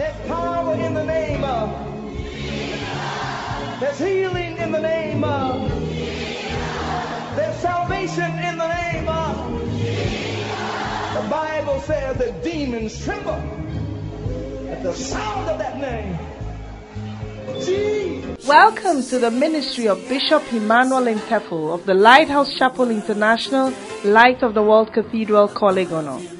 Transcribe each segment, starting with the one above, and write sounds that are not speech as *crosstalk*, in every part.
There's power in the name of. There's healing in the name of. There's salvation in the name of. The Bible says that demons tremble at the sound of that name. Jesus. Welcome to the ministry of Bishop Emmanuel Intefel of the Lighthouse Chapel International, Light of the World Cathedral, Korle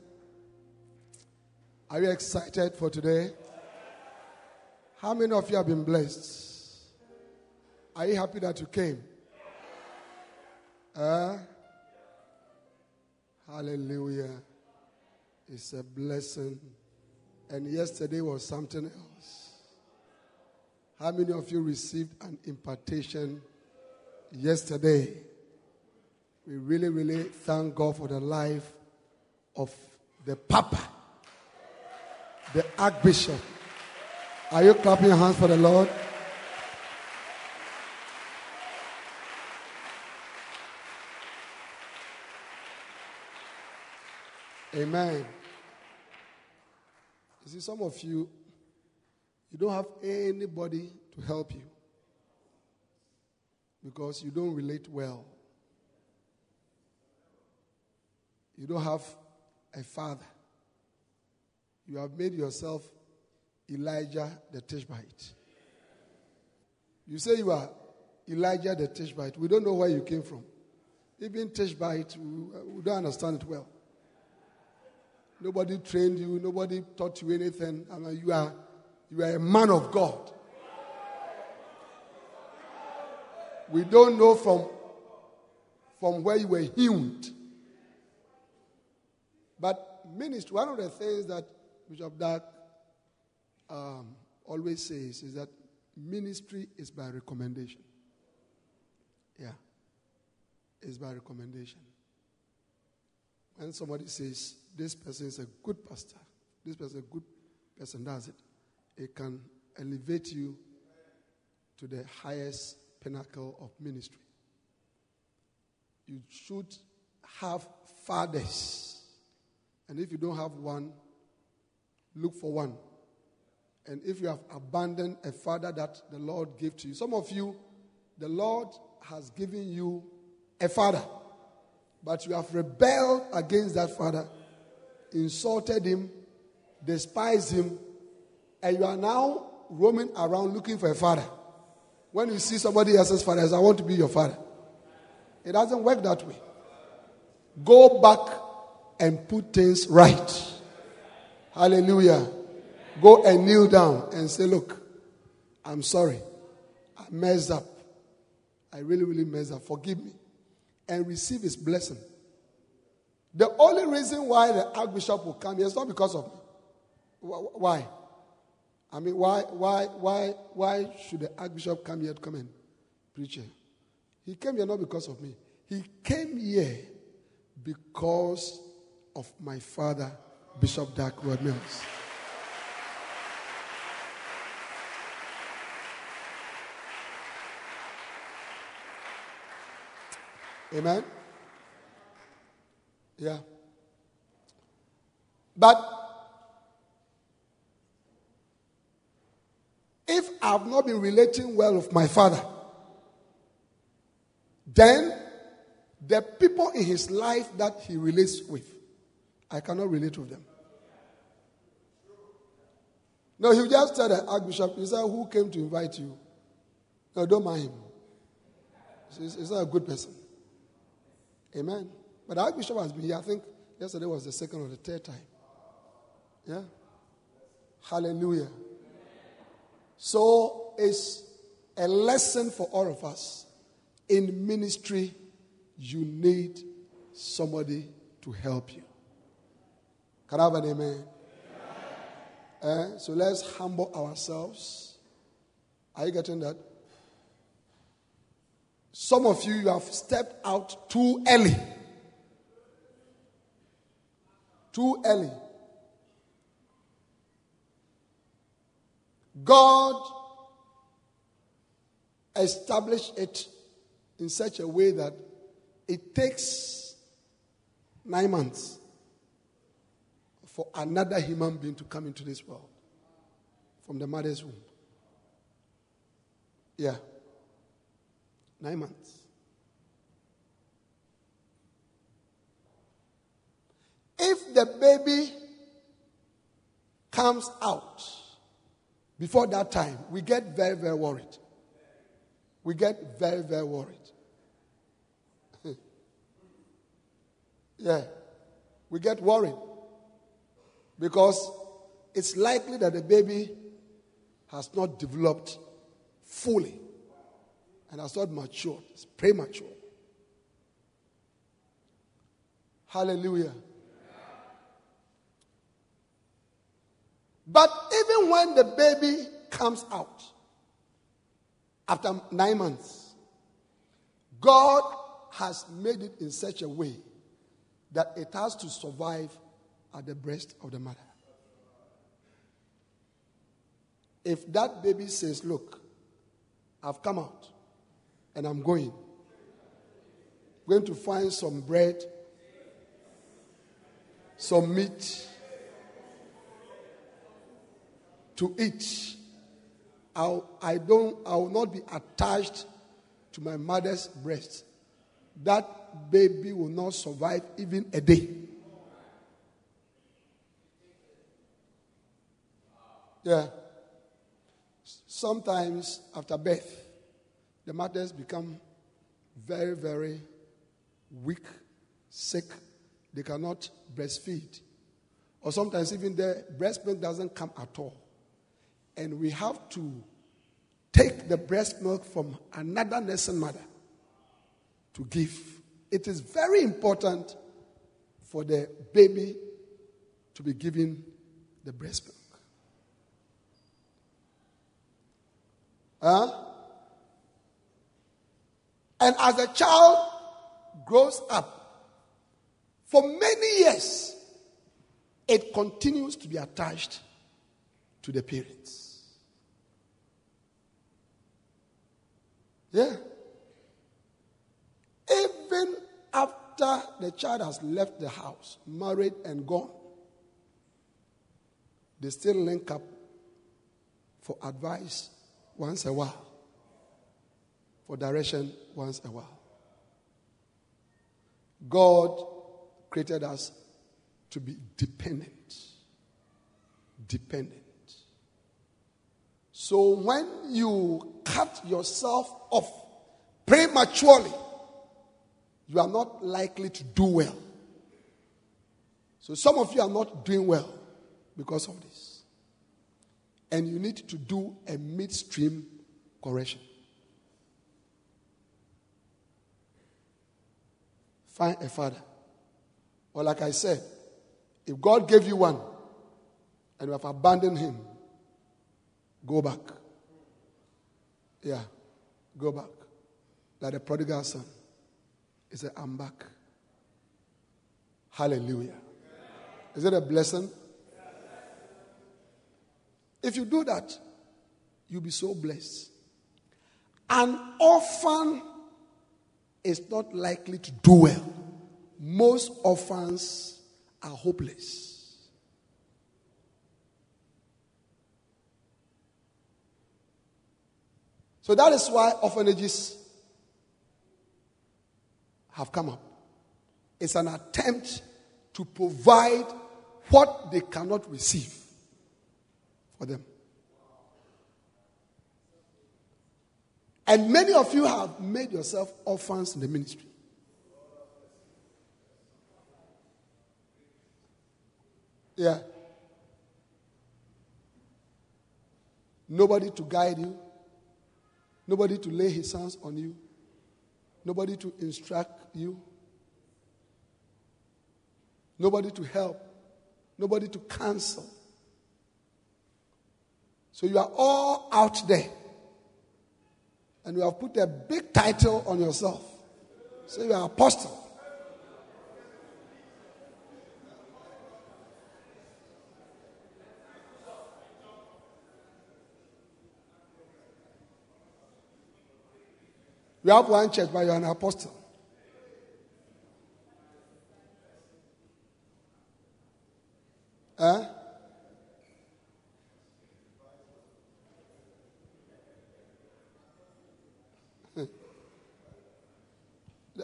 Are you excited for today? How many of you have been blessed? Are you happy that you came? Uh, hallelujah. It's a blessing. And yesterday was something else. How many of you received an impartation yesterday? We really, really thank God for the life of the Papa, the Archbishop. Are you clapping your hands for the Lord? Amen. You see, some of you, you don't have anybody to help you because you don't relate well. You don't have a father. You have made yourself Elijah the Tishbite. You say you are Elijah the Tishbite. We don't know where you came from. Even Tishbite, we don't understand it well. Nobody trained you. Nobody taught you anything. I mean, you are you are a man of God. We don't know from from where you were hewn. But ministry, one of the things that Bishop Dag um, always says is that ministry is by recommendation. Yeah, it's by recommendation. When somebody says, This person is a good pastor, this person is a good person, does it, it can elevate you to the highest pinnacle of ministry. You should have fathers and if you don't have one, look for one. And if you have abandoned a father that the Lord gave to you, some of you, the Lord has given you a father, but you have rebelled against that father, insulted him, despised him, and you are now roaming around looking for a father. When you see somebody else's father, I want to be your father. It doesn't work that way. Go back and put things right. Hallelujah. Go and kneel down and say, Look, I'm sorry. I messed up. I really, really messed up. Forgive me. And receive his blessing. The only reason why the archbishop will come here is not because of me. Why? I mean, why, why, why, why should the archbishop come here to come and preach here? He came here not because of me. He came here because of my father, Bishop Dag Heward-Mills. Amen? Yeah. But if I've not been relating well with my father, then the people in his life that he relates with I cannot relate with them. No, he just tell the Archbishop, he said, Who came to invite you? No, don't mind him. He's, he's not a good person. Amen. But the Archbishop has been here, I think yesterday was the second or the third time. Yeah? Hallelujah. So it's a lesson for all of us. In ministry, you need somebody to help you. Can I have an amen? Eh? So let's humble ourselves. Are you getting that? Some of you, you have stepped out too early. Too early. God established it in such a way that it takes nine months for another human being to come into this world from the mother's womb. Yeah. Nine months. If the baby comes out before that time, we get very, very worried. We get very, very worried. *laughs* yeah. We get worried because it's likely that the baby has not developed fully and has not matured. It's premature. Hallelujah. But even when the baby comes out after nine months, God has made it in such a way that it has to survive at the breast of the mother. If that baby says, Look, I've come out and I'm going, I'm going to find some bread, some meat, to eat. I'll, I don't, I will not be attached to my mother's breast. That baby will not survive even a day. Yeah. Sometimes after birth, the mothers become very, very weak, sick. They cannot breastfeed. Or sometimes even the breast milk doesn't come at all and we have to take the breast milk from another nursing mother to give. It is very important for the baby to be given the breast milk. Huh? And as a child grows up, for many years, it continues to be attached to the parents. Yeah. Even after the child has left the house, married and gone, they still link up for advice once a while, for direction once a while. God created us to be dependent. Dependent. So when you cut yourself off prematurely, you are not likely to do well. So some of you are not doing well because of this. And you need to do a midstream correction. Find a father. Or, like I said, if God gave you one and you have abandoned him, Go back. Yeah, go back. Like the prodigal son. He said, I'm back. Hallelujah. Is it a blessing? If you do that, you'll be so blessed. An orphan is not likely to do well. Most orphans are hopeless. So that is why orphanages have come up. It's an attempt to provide what they cannot receive for them. And many of you have made yourself orphans in the ministry. Yeah. Nobody to guide you. Nobody to lay his hands on you. Nobody to instruct you. Nobody to help. Nobody to counsel. So you are all out there. And you have put a big title on yourself. So you are apostle. You have one church, but you're an apostle. Huh?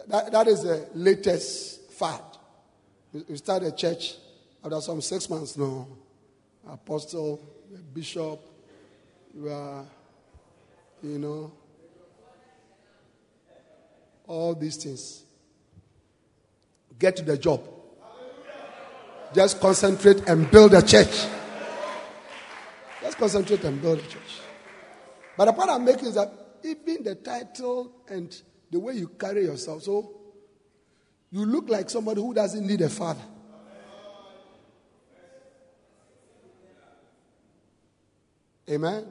That, that is the latest fad. We start a church after some six months now. Apostle, bishop, you are, you know, all these things. Get to the job. Just concentrate and build a church. Just concentrate and build a church. But the point I'm making is that even the title and the way you carry yourself, so you look like somebody who doesn't need a father. Amen.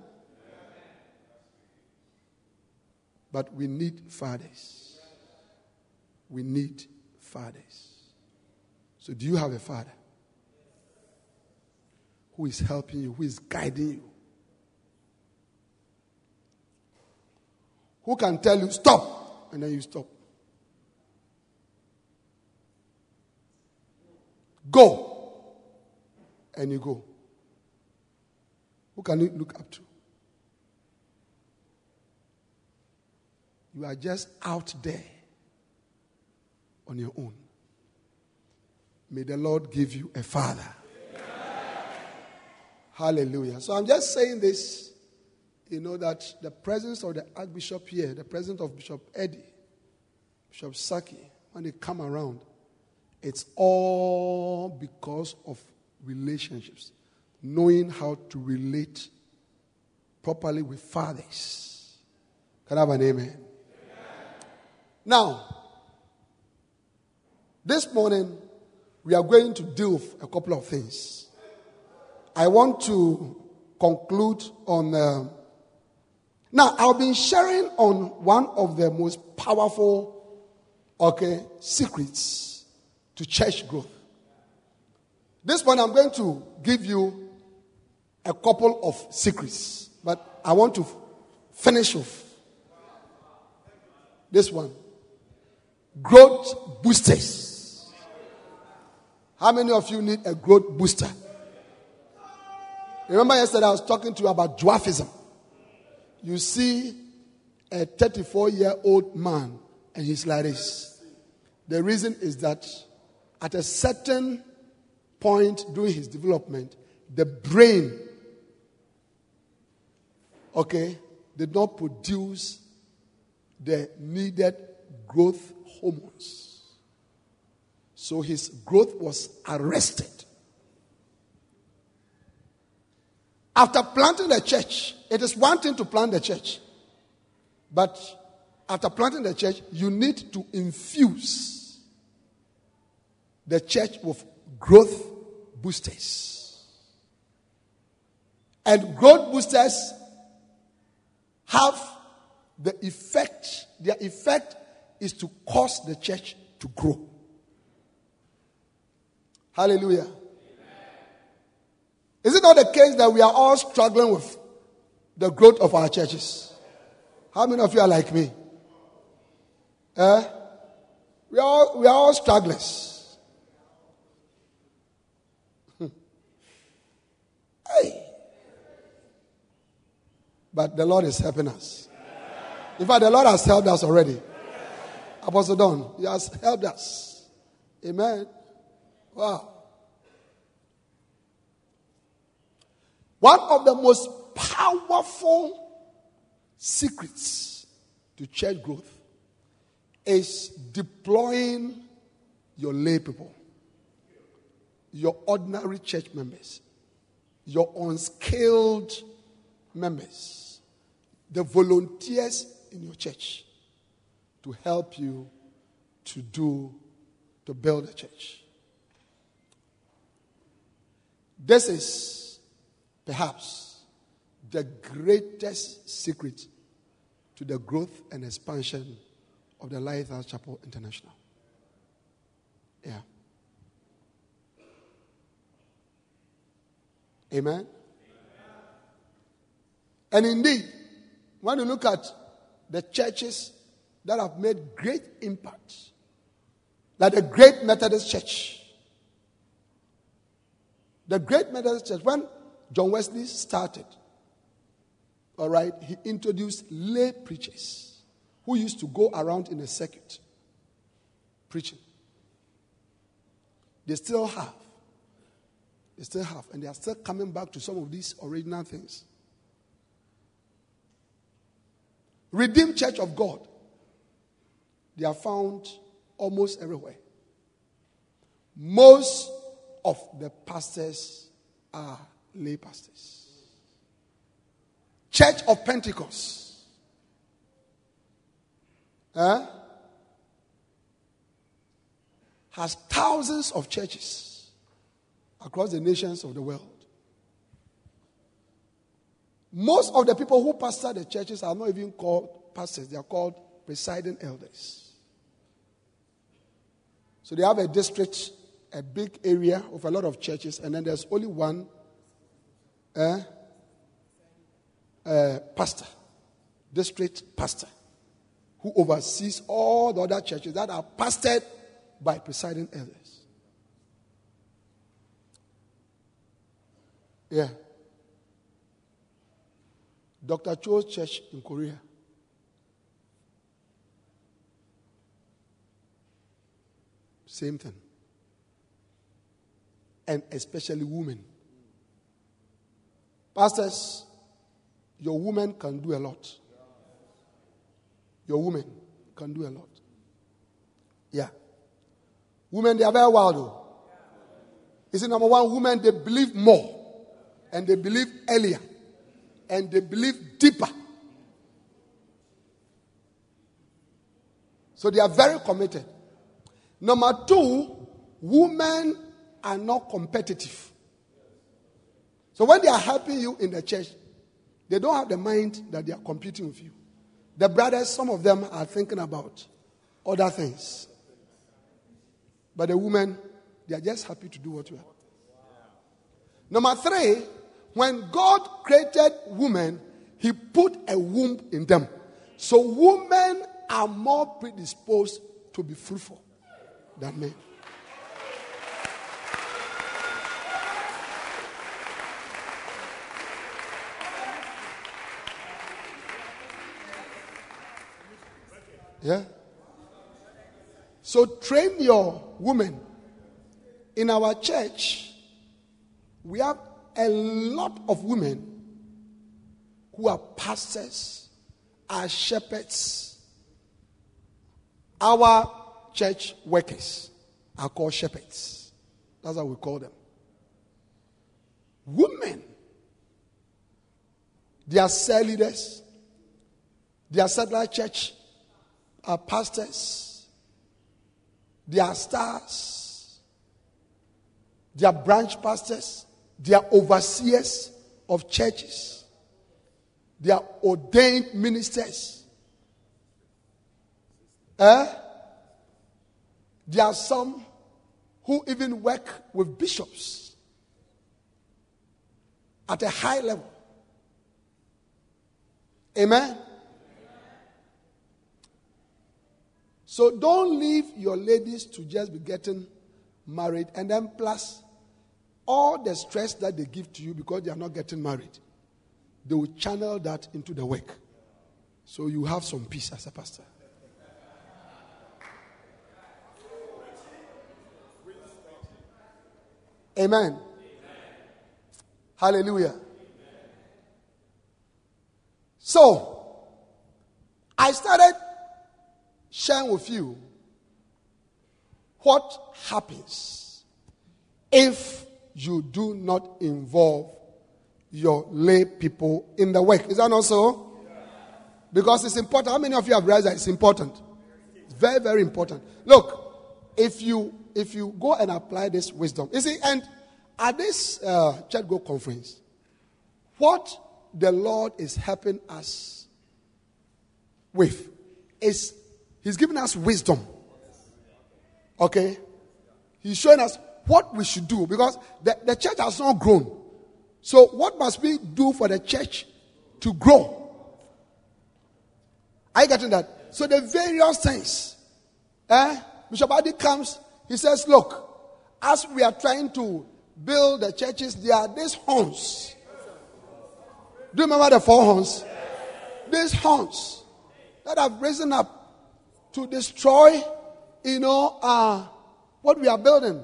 But we need fathers. We need fathers. So, do you have a father? who is helping you, who is guiding you. Who can tell you, stop, and then you stop. Go, and you go. Who can you look up to? You are just out there on your own. May the Lord give you a father. Hallelujah. So I'm just saying this, you know, that the presence of the Archbishop here, the presence of Bishop Eddie, Bishop Saki, when they come around, it's all because of relationships, knowing how to relate properly with fathers. Can I have an amen? amen? Now, this morning, we are going to deal with a couple of things. I want to conclude on. Uh, now, I've been sharing on one of the most powerful, okay, secrets to church growth. This one, I'm going to give you a couple of secrets, but I want to finish off this one. Growth boosters. How many of you need a growth booster? Remember yesterday I was talking to you about dwarfism. You see a 34 year old man and he's like this. The reason is that at a certain point during his development, the brain, okay, did not produce the needed growth hormones. So his growth was arrested. After planting the church, it is one thing to plant the church. But after planting the church, you need to infuse the church with growth boosters. And growth boosters have the effect, their effect is to cause the church to grow. Hallelujah. Is it not the case that we are all struggling with the growth of our churches? How many of you are like me? Eh? We are all, we are all strugglers. *laughs* hey. But the Lord is helping us. In fact, the Lord has helped us already. Apostle Don, He has helped us. Amen. Wow. One of the most powerful secrets to church growth is deploying your lay people, your ordinary church members, your unskilled members, the volunteers in your church to help you to do, to build a church. This is perhaps the greatest secret to the growth and expansion of the Lighthouse Chapel International. Yeah. Amen. And indeed, when you look at the churches that have made great impact, like the Great Methodist Church, the Great Methodist Church, when John Wesley started, all right, he introduced lay preachers who used to go around in a circuit preaching. They still have. They still have. And they are still coming back to some of these original things. Redeemed Church of God. They are found almost everywhere. Most of the pastors are lay pastors. Church of Pentecost. Huh? Has thousands of churches across the nations of the world. Most of the people who pastor the churches are not even called pastors, they are called presiding elders. So they have a district, a big area of a lot of churches, and then there's only one uh, uh, pastor, district pastor, who oversees all the other churches that are pastored by presiding elders. Yeah. Dr. Cho's church in Korea. Same thing. And especially women. Pastors, your woman can do a lot. Your woman can do a lot. Yeah. Women, they are very wild though. You see, number one, women, they believe more and they believe earlier and they believe deeper. So they are very committed. Number two, women are not competitive. So when they are helping you in the church, they don't have the mind that they are competing with you. The brothers, some of them are thinking about other things. But the women, they are just happy to do what you have. Number three, when God created women, He put a womb in them. So women are more predisposed to be fruitful than men. Yeah? So train your women. In our church, we have a lot of women who are pastors, are shepherds. Our church workers are called shepherds. That's how we call them. Women, they are cell leaders, they are satellite church are pastors, they are stars, they are branch pastors, they are overseers of churches, they are ordained ministers. Eh? There are some who even work with bishops at a high level. Amen. So don't leave your ladies to just be getting married and then plus all the stress that they give to you because they are not getting married. They will channel that into the work. So you have some peace as a pastor. Amen. Amen. Hallelujah. Amen. So, I started sharing with you what happens if you do not involve your lay people in the work. Is that not so? Because it's important. How many of you have realized that it's important? It's very, very important. Look, if you if you go and apply this wisdom, you see, and at this uh, Church Go conference, what the Lord is helping us with is He's giving us wisdom. Okay? He's showing us what we should do because the, the church has not grown. So, what must we do for the church to grow? Are you getting that? So, the various things. Eh? Bishop Adi comes, he says, Look, as we are trying to build the churches, there are these horns. Do you remember the four horns? These horns that have risen up to destroy, you know, uh, what we are building.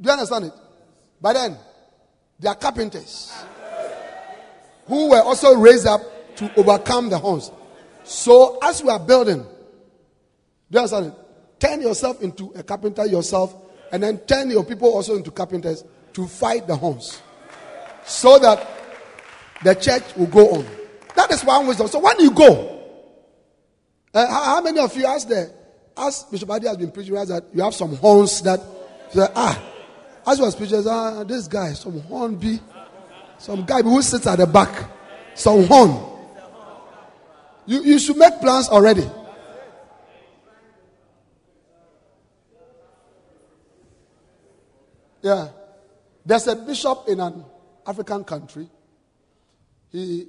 Do you understand it? But then, they are carpenters who were also raised up to overcome the horns. So, as we are building, do you understand it? Turn yourself into a carpenter yourself, and then turn your people also into carpenters to fight the horns. So that the church will go on. That is one wisdom. So when you go, uh, how, how, many of you ask the as Bishop Adi has been preaching, that you have some horns that say, ah, as you was preaching, ah, this guy, some horn be, some guy who sits at the back, some horn. You, you should make plans already. Yeah. There's a bishop in an African country. He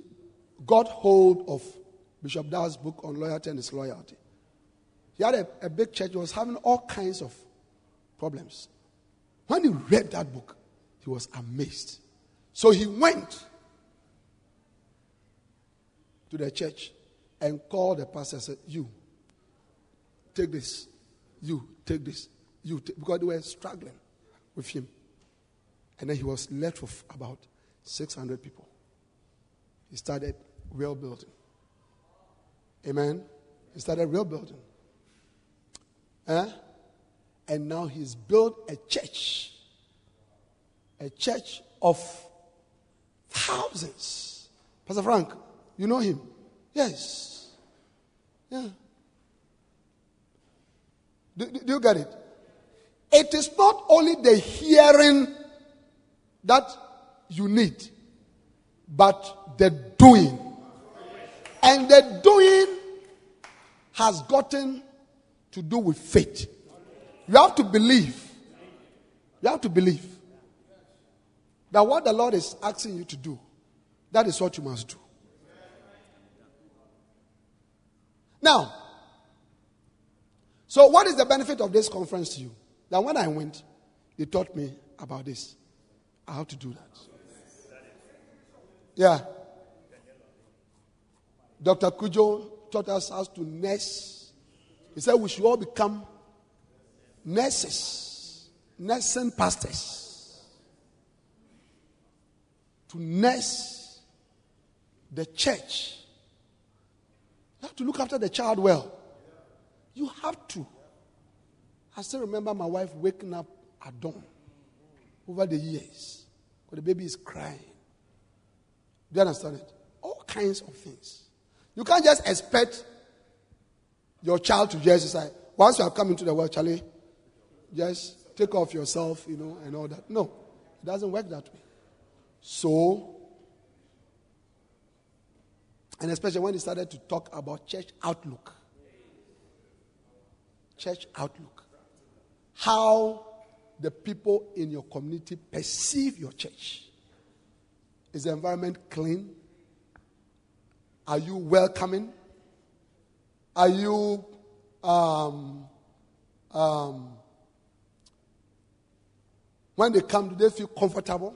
got hold of Bishop Dag's book on loyalty and disloyalty. He had a, a big church, he was having all kinds of problems. When he read that book, he was amazed. So he went to the church and called the pastor and said, You, take this. You, take this. You, take, because they were struggling with him. And then he was left with about 600 people. He started real building. Amen. He started real building. Eh? And now he's built a church. A church of thousands. Pastor Frank, you know him? Yes. Yeah. Do, do, do you get it? It is not only the hearing that you need, but the doing. And the doing has gotten to do with faith. You have to believe. You have to believe that what the Lord is asking you to do, that is what you must do. Now, so what is the benefit of this conference to you? That when I went, they taught me about this. I have to do that. Yeah. Dr. Kujo taught us how to nurse. He said we should all become nurses, nursing pastors. To nurse the church. You have to look after the child well. You have to. I still remember my wife waking up at dawn over the years. Because the baby is crying. Do you understand it? All kinds of things. You can't just expect your child to just say, once you have come into the world, Charlie, just take off yourself, you know, and all that. No, it doesn't work that way. So, and especially when he started to talk about church outlook. Church outlook. How the people in your community perceive your church. Is the environment clean? Are you welcoming? Are you um, um, when they come, do they feel comfortable?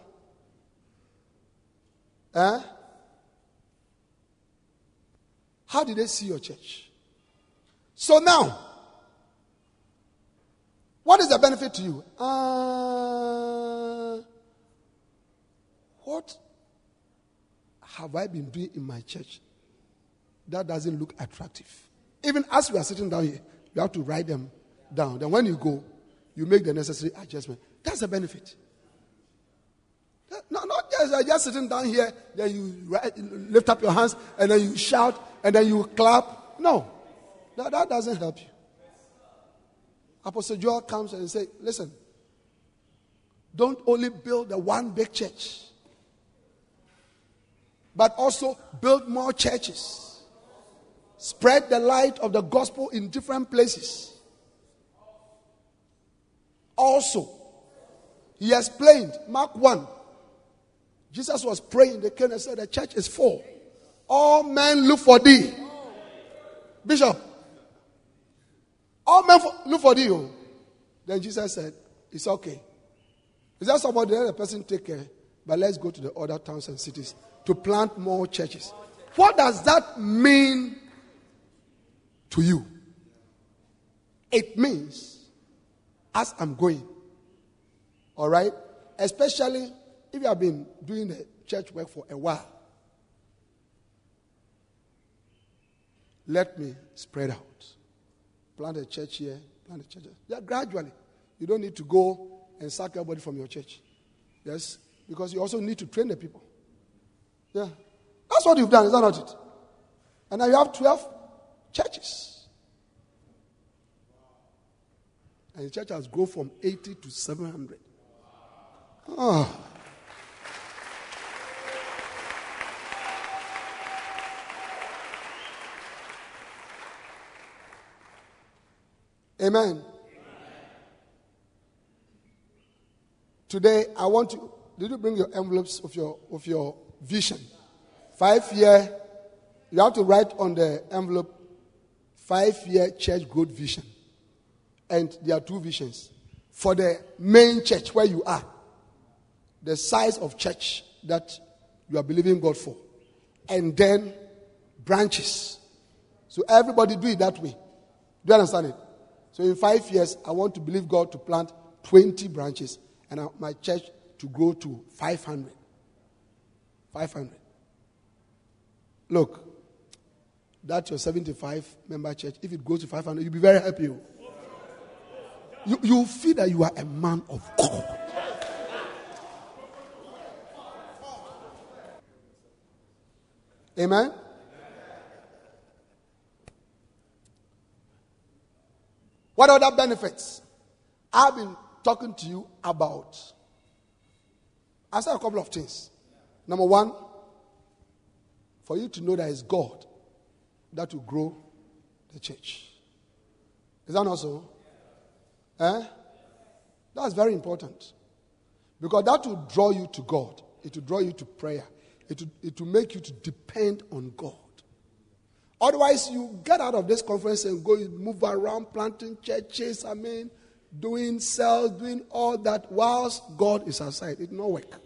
Eh? How did they see your church? So now, what is the benefit to you? Uh, what have I been doing in my church that doesn't look attractive? Even as we are sitting down here, you have to write them down. Then when you go, you make the necessary adjustment. That's a benefit. No, not just, uh, just sitting down here, then you write, lift up your hands, and then you shout, and then you clap. No, that, that doesn't help you. Apostle Joel comes and say, listen, don't only build the one big church. but also build more churches. Spread the light of the gospel in different places. Also, he explained, Mark 1, Jesus was praying, the king said, The church is full. All men look for thee. Bishop, all men look for thee. Oh. Then Jesus said, It's okay. Is that somebody let the person take care? But let's go to the other towns and cities to plant more churches. What does that mean to you? It means, as I'm going, all right, especially if you have been doing the church work for a while, let me spread out. Plant a church here, plant a church. Yeah, gradually. You don't need to go and sack everybody from your church. Yes, because you also need to train the people. Yeah, that's what you've done, is that not it? And now you have 12 churches. And the church has grown from 80 to 700. Oh. Ah. Amen. Amen. Today, I want to. Did you bring your envelopes of your of your vision? Five year. You have to write on the envelope. Five year church growth vision, and there are two visions for the main church where you are. The size of church that you are believing God for, and then branches. So everybody do it that way. Do you understand it? So in five years, I want to believe God to plant 20 branches and my church to grow to 500. 500. Look, that's your 75 member church. If it goes to 500, you'll be very happy. Oh. You, you feel that you are a man of God. Amen? What other benefits? I've been talking to you about. I said a couple of things. Number one, for you to know that it's God that will grow the church. Is that not so? Eh? That's very important. Because that will draw you to God. It will draw you to prayer. It will, it will make you to depend on God. Otherwise, you get out of this conference and go move around planting churches, I mean, doing cells, doing all that whilst God is aside. It no work.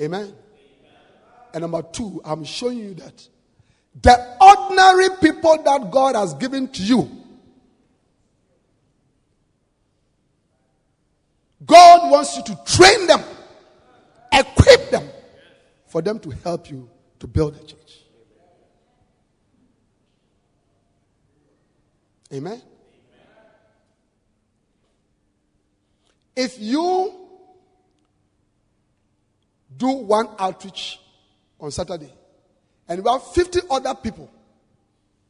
Amen. And number two, I'm showing you that the ordinary people that God has given to you, God wants you to train them, equip them for them to help you to build a church. Amen? If you do one outreach on Saturday, and we have 50 other people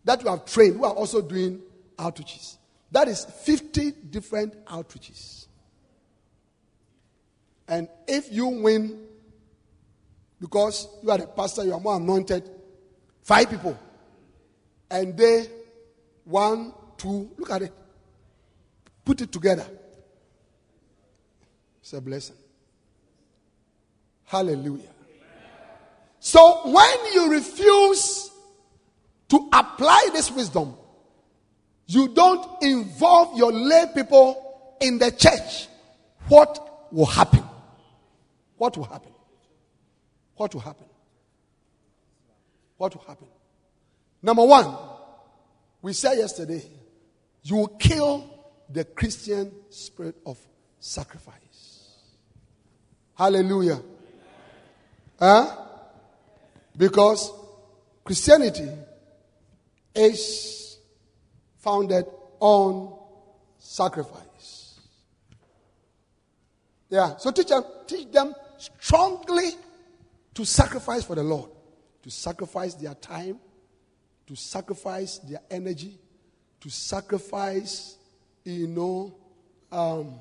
that we have trained who are also doing outreaches, that is 50 different outreaches. And if you win because you are the pastor, you are more anointed. Five people. And they, one, two, look at it. Put it together. It's a blessing. Hallelujah. So when you refuse to apply this wisdom, you don't involve your lay people in the church, what will happen? What will happen? what will happen? What will happen? Number one, we said yesterday, you will kill the Christian spirit of sacrifice. Hallelujah. Huh? Because Christianity is founded on sacrifice. Yeah, so teach them, teach them strongly to sacrifice for the Lord, to sacrifice their time, to sacrifice their energy, to sacrifice, you know, um,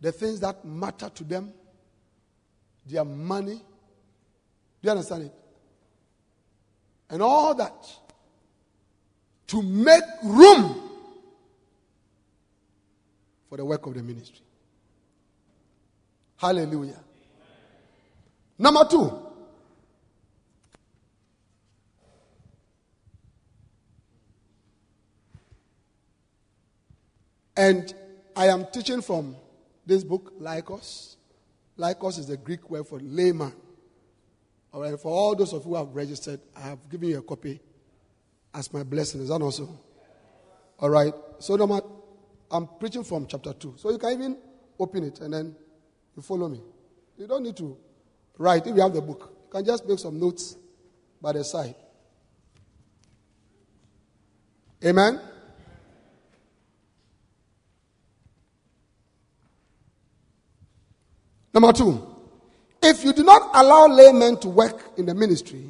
the things that matter to them, their money. Do you understand it? And all that to make room for the work of the ministry. Hallelujah. Number two. And I am teaching from this book, Laikos. Laikos is the Greek word for layman. All right, for all those of you who have registered, I have given you a copy as my blessing. Is that also? All right. So, no I'm preaching from chapter 2. So you can even open it and then you follow me. You don't need to write if you have the book. You can just make some notes by the side. Amen? Number two, if you do not allow laymen to work in the ministry,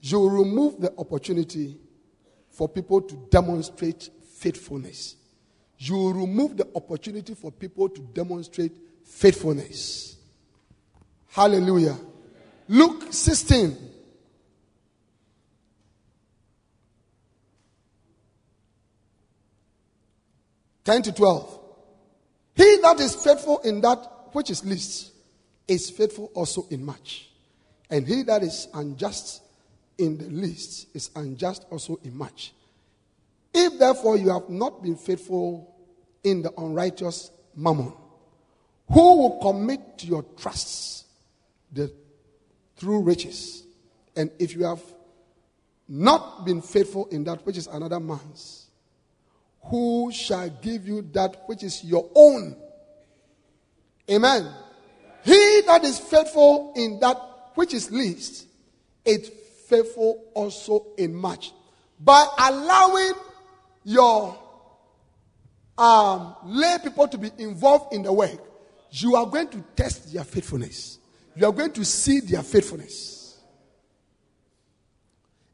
you remove the opportunity for people to demonstrate faithfulness. You remove the opportunity for people to demonstrate faithfulness. Hallelujah. Luke 16. Ten to twelve. He that is faithful in that which is least is faithful also in much. And he that is unjust in the least is unjust also in much. If therefore you have not been faithful in the unrighteous mammon, who will commit to your trusts the true riches? And if you have not been faithful in that which is another man's, who shall give you that which is your own? Amen. He that is faithful in that which is least is faithful also in much. By allowing your um, lay people to be involved in the work, you are going to test their faithfulness. You are going to see their faithfulness.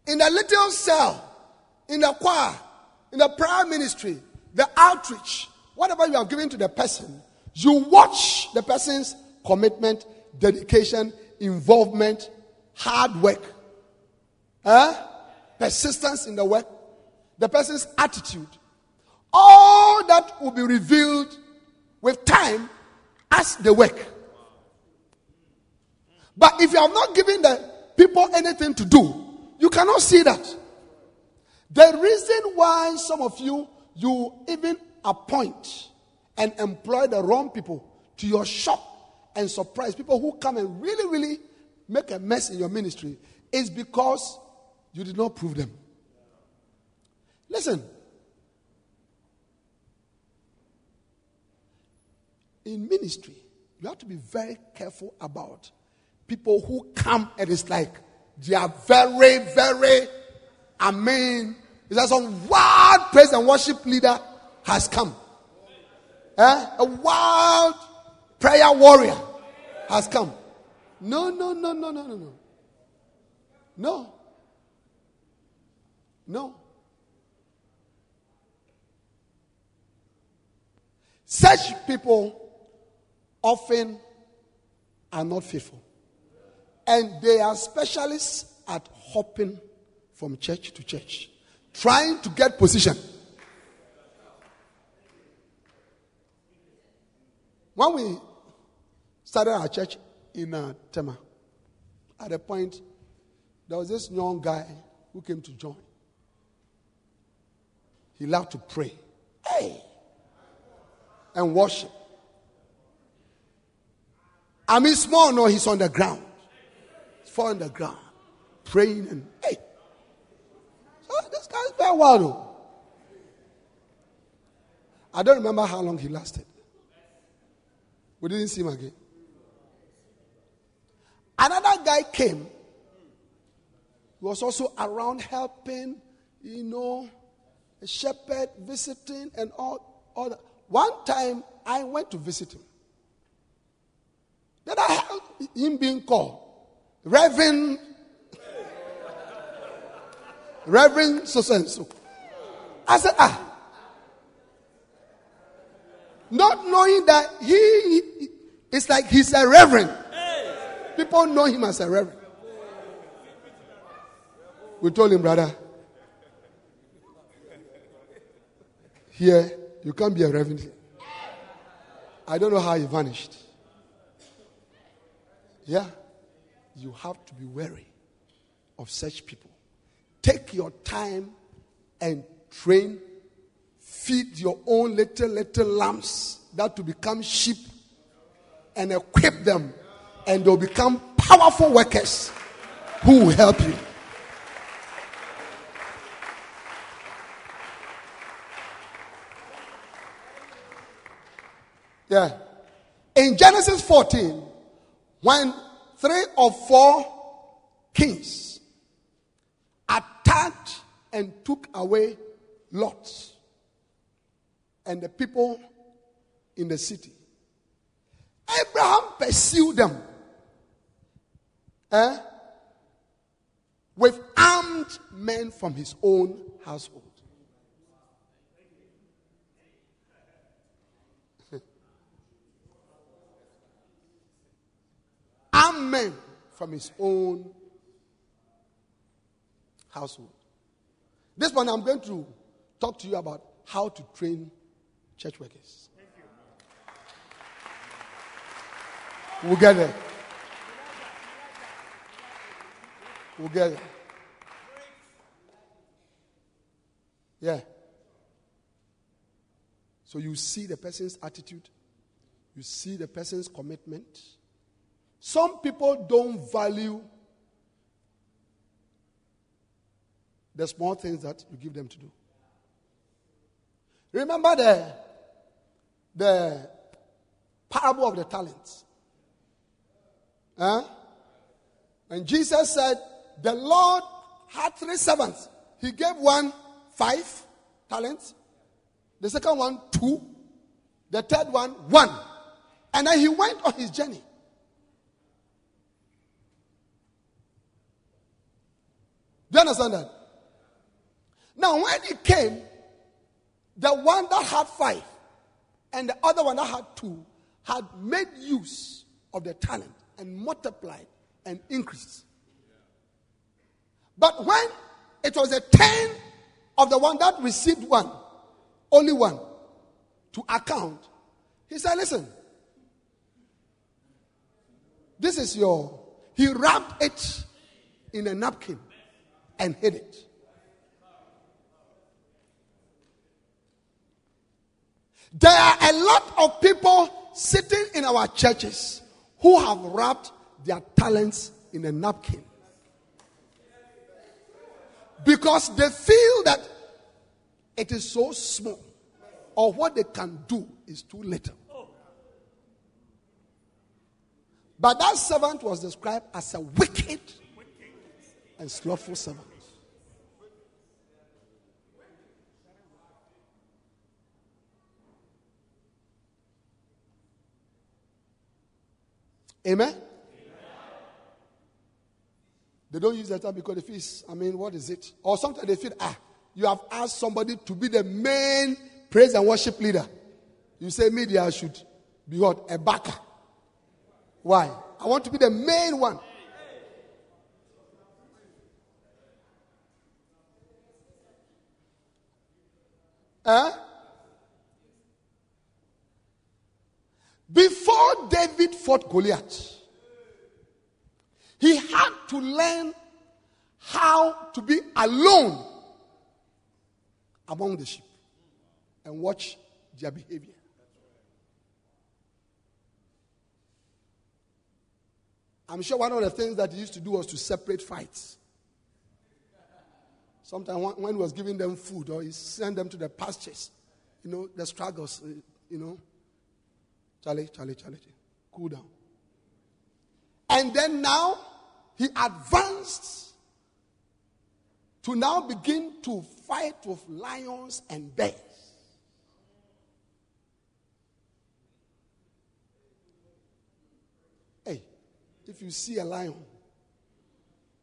In the little cell, in the choir, in the prayer ministry, the outreach, whatever you have given to the person, you watch the person's commitment, dedication, involvement, hard work, huh? persistence in the work, the person's attitude. All that will be revealed with time as the work. But if you have not given the people anything to do, you cannot see that. The reason why some of you, you even appoint and employ the wrong people to your shop and surprise people who come and really, really make a mess in your ministry is because you did not prove them. Listen. In ministry, you have to be very careful about people who come and it's like they are very, very, I mean, it's like some wild praise and worship leader has come. Eh? A wild prayer warrior has come. No, no, no, no, no, no, no. No. No. Such people often are not faithful. And they are specialists at hopping from church to church, trying to get position. When we started our church in uh, Tema, at a point, there was this young guy who came to join. He loved to pray. Hey! And worship. I mean, small, no, he's on the ground. He's fall on the ground, praying and hey. So this guy's very wild. I don't remember how long he lasted. We didn't see him again. Another guy came. He was also around helping, you know, a shepherd visiting and all, all that. One time I went to visit him. Then I heard him being called Reverend Reverend so and so. I said, ah. Not knowing that he, it's like he's a reverend. People know him as a reverend. We told him, brother, here, you can't be a reverend. I don't know how he vanished. Yeah. You have to be wary of such people. Take your time and train, feed your own little, little lambs that to become sheep and equip them, and they'll become powerful workers who will help you. Yeah. In Genesis 14, when three or four kings attacked and took away Lot and the people in the city, Abraham pursued them eh, with armed men from his own household. *laughs* armed men from his own household. This one, I'm going to talk to you about how to train church workers. We'll get there. We'll get there. Yeah. So you see the person's attitude, you see the person's commitment. Some people don't value the small things that you give them to do. Remember the, the parable of the talents. Huh? And Jesus said, The Lord had three servants. He gave one five talents, the second one two, the third one one. And then he went on his journey. Do you understand that? Now, when he came, the one that had five and the other one that had two had made use of the talent and multiplied and increased. But when it was a turn of the one that received one, only one, to account, he said, Listen, this is your. He wrapped it in a napkin and hid it. There are a lot of people sitting in our churches who have wrapped their talents in a napkin because they feel that it is so small or what they can do is too little. But that servant was described as a wicked and slothful servant. Amen? Amen? They don't use that term because they feel, I mean, what is it? Or sometimes they feel, ah, you have asked somebody to be the main praise and worship leader. You say, media should be what? A backer. Why? I want to be the main one. Huh? Before David fought Goliath, he had to learn how to be alone among the sheep and watch their behavior. I'm sure one of the things that he used to do was to separate fights. Sometimes when he was giving them food or he sent them to the pastures, you know, the struggles, uh, you know. Charlie, Charlie, Charlie, cool down. And then now he advanced to now begin to fight with lions and bears. Hey, if you see a lion,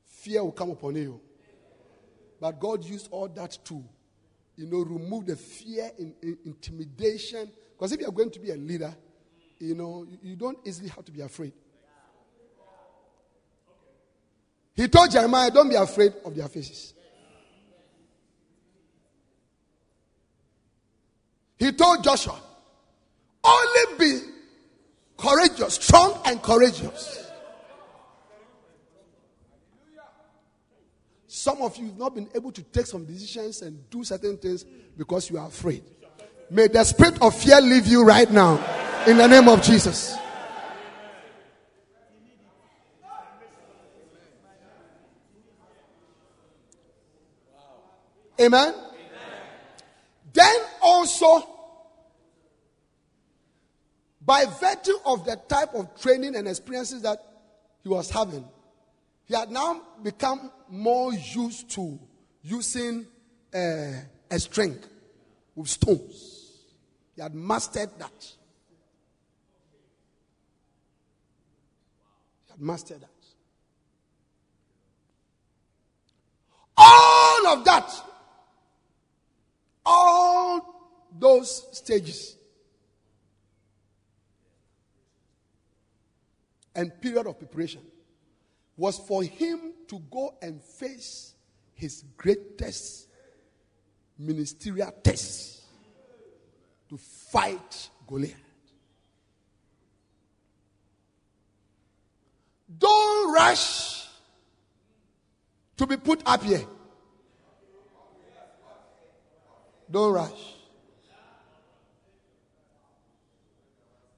fear will come upon you. But God used all that to, you know, remove the fear, in, intimidation. Because if you are going to be a leader, you know, you, don't easily have to be afraid. He told Jeremiah, Don't be afraid of their faces. He told Joshua, Only be courageous, strong and courageous. Some of you have not been able to take some decisions and do certain things because you are afraid. May the spirit of fear leave you right now in the name of Jesus. Amen. Amen. Then also, by virtue of the type of training and experiences that he was having, he had now become more used to using uh, a string with stones. He had mastered that. Had mastered that. All of that, all those stages and period of preparation was for him to go and face his greatest ministerial test to fight Goliath. Don't rush to be put up here. Don't rush.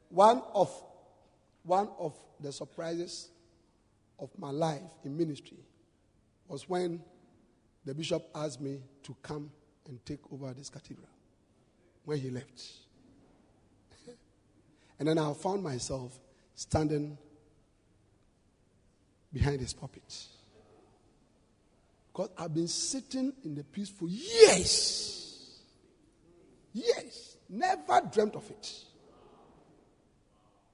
One of one of the surprises of my life in ministry was when the bishop asked me to come and take over this cathedral when he left. *laughs* and then I found myself standing behind his pulpit. Because I've been sitting in the pews for years. Years. Never dreamt of it.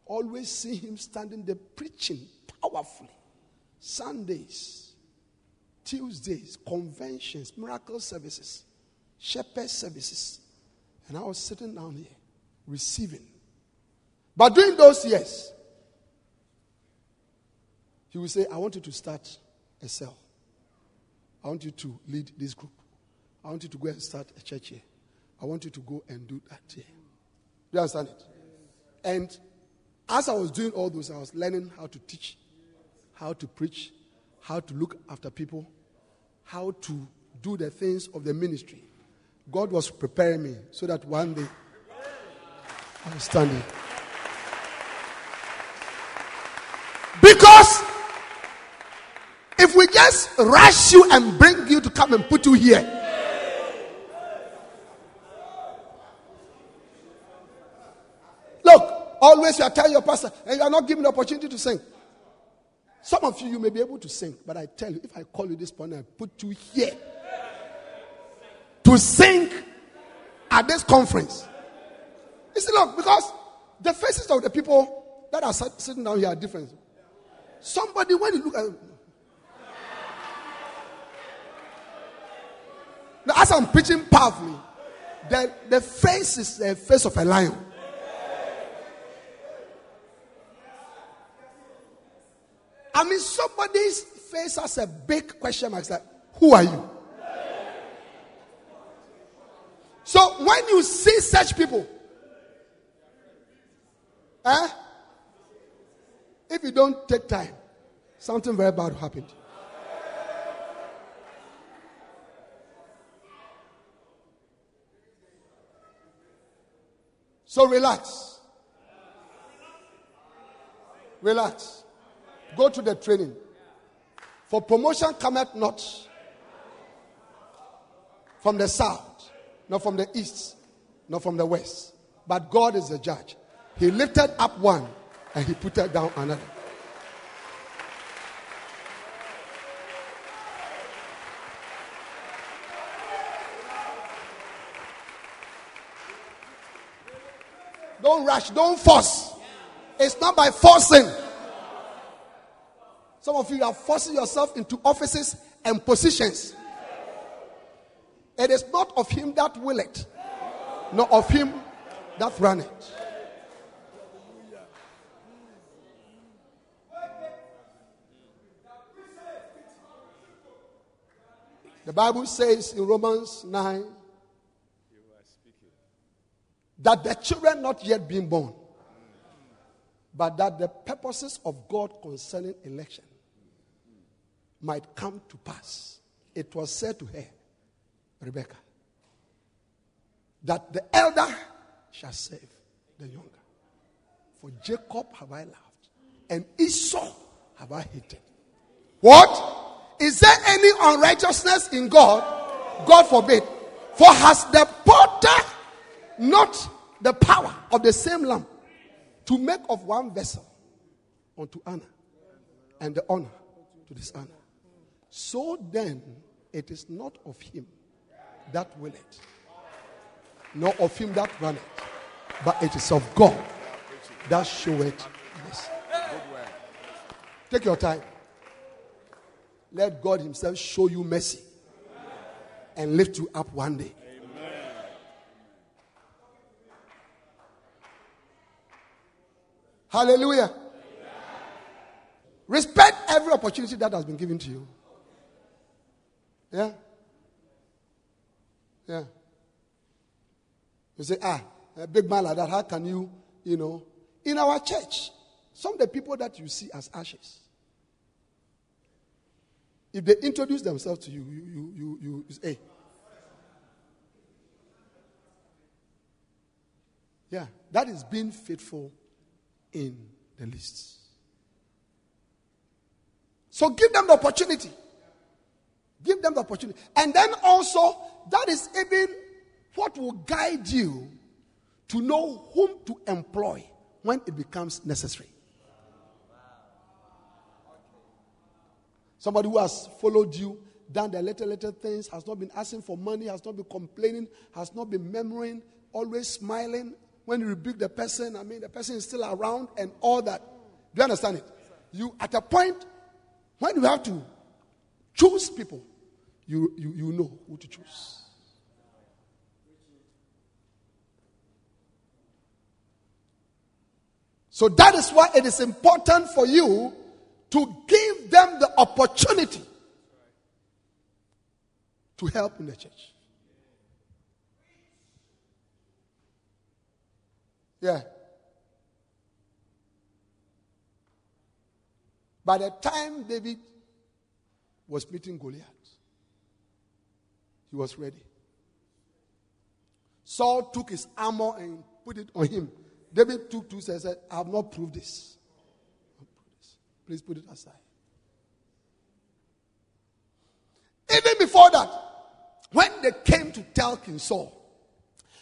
Always see him standing there preaching powerfully. Sundays, Tuesdays, conventions, miracle services, shepherd services. And I was sitting down here receiving. But during those years, he will say, I want you to start a cell. I want you to lead this group. I want you to go and start a church here. I want you to go and do that here. Do you understand it? And as I was doing all those, I was learning how to teach how to preach, how to look after people, how to do the things of the ministry. God was preparing me so that one day I will stand here. Because just rush you and bring you to come and put you here, look, always you are telling your pastor, and you are not given the opportunity to sing. Some of you, you may be able to sing, but I tell you, if I call you this and put you here to sing at this conference, you see, look, because the faces of the people that are sitting down here are different. Somebody, when you look at now, as I'm preaching powerfully, the, the face is the face of a lion. I mean, somebody's face has a big question mark. Like, who are you? So when you see such people, eh, if you don't take time, something very bad will happen. So relax. Relax. Go to the training. For promotion cometh not from the south, not from the east, not from the west. But God is the judge. He lifted up one and he put down another. Don't rush, don't force. It's not by forcing. Some of you are forcing yourself into offices and positions. It is not of him that will it, nor of him that run it. The Bible says in Romans 9 that the children not yet being born, but that the purposes of God concerning election might come to pass. It was said to her, Rebecca, that the elder shall save the younger. For Jacob have I loved, and Esau have I hated. What? Is there any unrighteousness in God? God forbid. For has the potter not the power of the same lamp to make of one vessel unto honor and the honor to dishonor? So then, it is not of him that will it, nor of him that run it, but it is of God that showeth mercy. Take your time. Let God Himself show you mercy and lift you up one day. Hallelujah. Respect every opportunity that has been given to you. Yeah? Yeah. You say, ah, a big man like that, how can you, you know? In our church, some of the people that you see as ashes, if they introduce themselves to you, you, you, you, you, you say, hey. Yeah, that is being faithful in the lists. So give them the opportunity. Give them the opportunity. And then also, that is even what will guide you to know whom to employ when it becomes necessary. Somebody who has followed you, done the little, little things, has not been asking for money, has not been complaining, has not been murmuring, always smiling. When you rebuke the person, I mean, the person is still around and all that. Do you understand it? You, at a point, when you have to choose people, you, you, you know who to choose. So that is why it is important for you to give them the opportunity to help in the church. Yeah. By the time David was meeting Goliath, he was ready. Saul took his armor and put it on him. David took two and said, I have not proved this. Please put it aside. Even before that, when they came to tell King Saul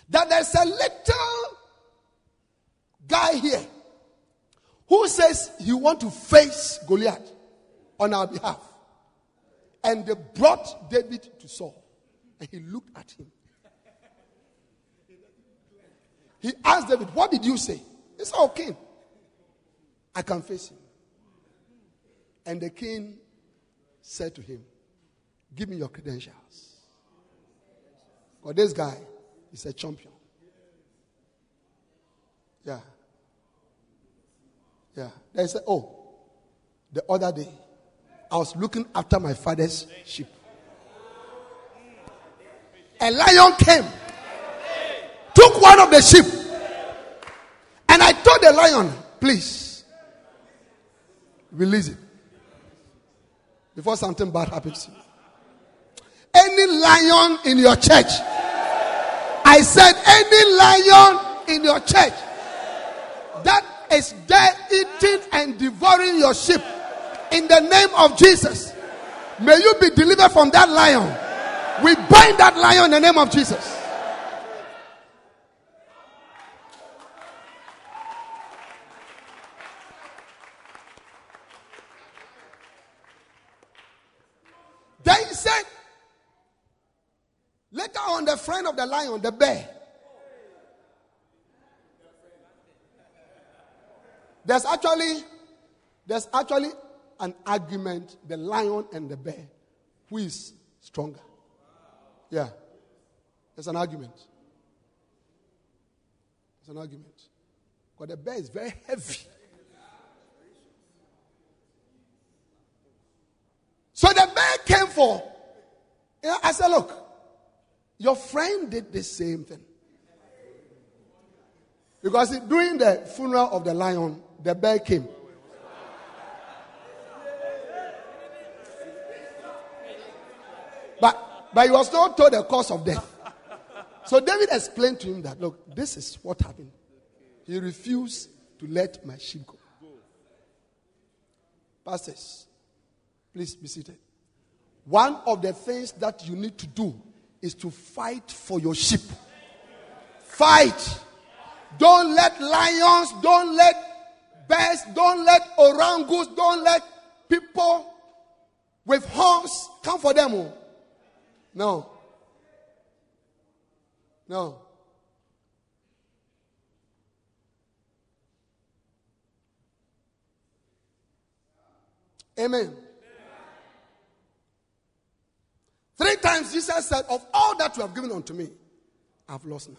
that there's a little guy here who says he want to face Goliath on our behalf. And they brought David to Saul. And he looked at him. He asked David, What did you say? He said, Oh, king, I can face him. And the king said to him, Give me your credentials. For this guy is a champion. Yeah. Yeah. They said, Oh, the other day, I was looking after my father's sheep. A lion came, took one of the sheep, and I told the lion, Please, release it before something bad happens. Any lion in your church, I said, any lion in your church that is there eating and devouring your sheep in the name of Jesus. May you be delivered from that lion. We bind that lion in the name of Jesus. Then he said, later on, the friend of the lion, the bear, There's actually, there's actually an argument, the lion and the bear, who is stronger. Yeah. There's an argument. There's an argument. Because the bear is very heavy. So the bear came for Yeah, I said, look, your friend did the same thing. Because during the funeral of the lion, the bear came. But, but he was not told the cause of death. So David explained to him that, look, this is what happened. He refused to let my sheep go. Pastors, please be seated. One of the things that you need to do is to fight for your sheep. Fight. Don't let lions, don't let bears, don't let orangutans, don't let people with horns come for them. Oh. No. No. Amen. Three times Jesus said, Of all that you have given unto me, I've lost none.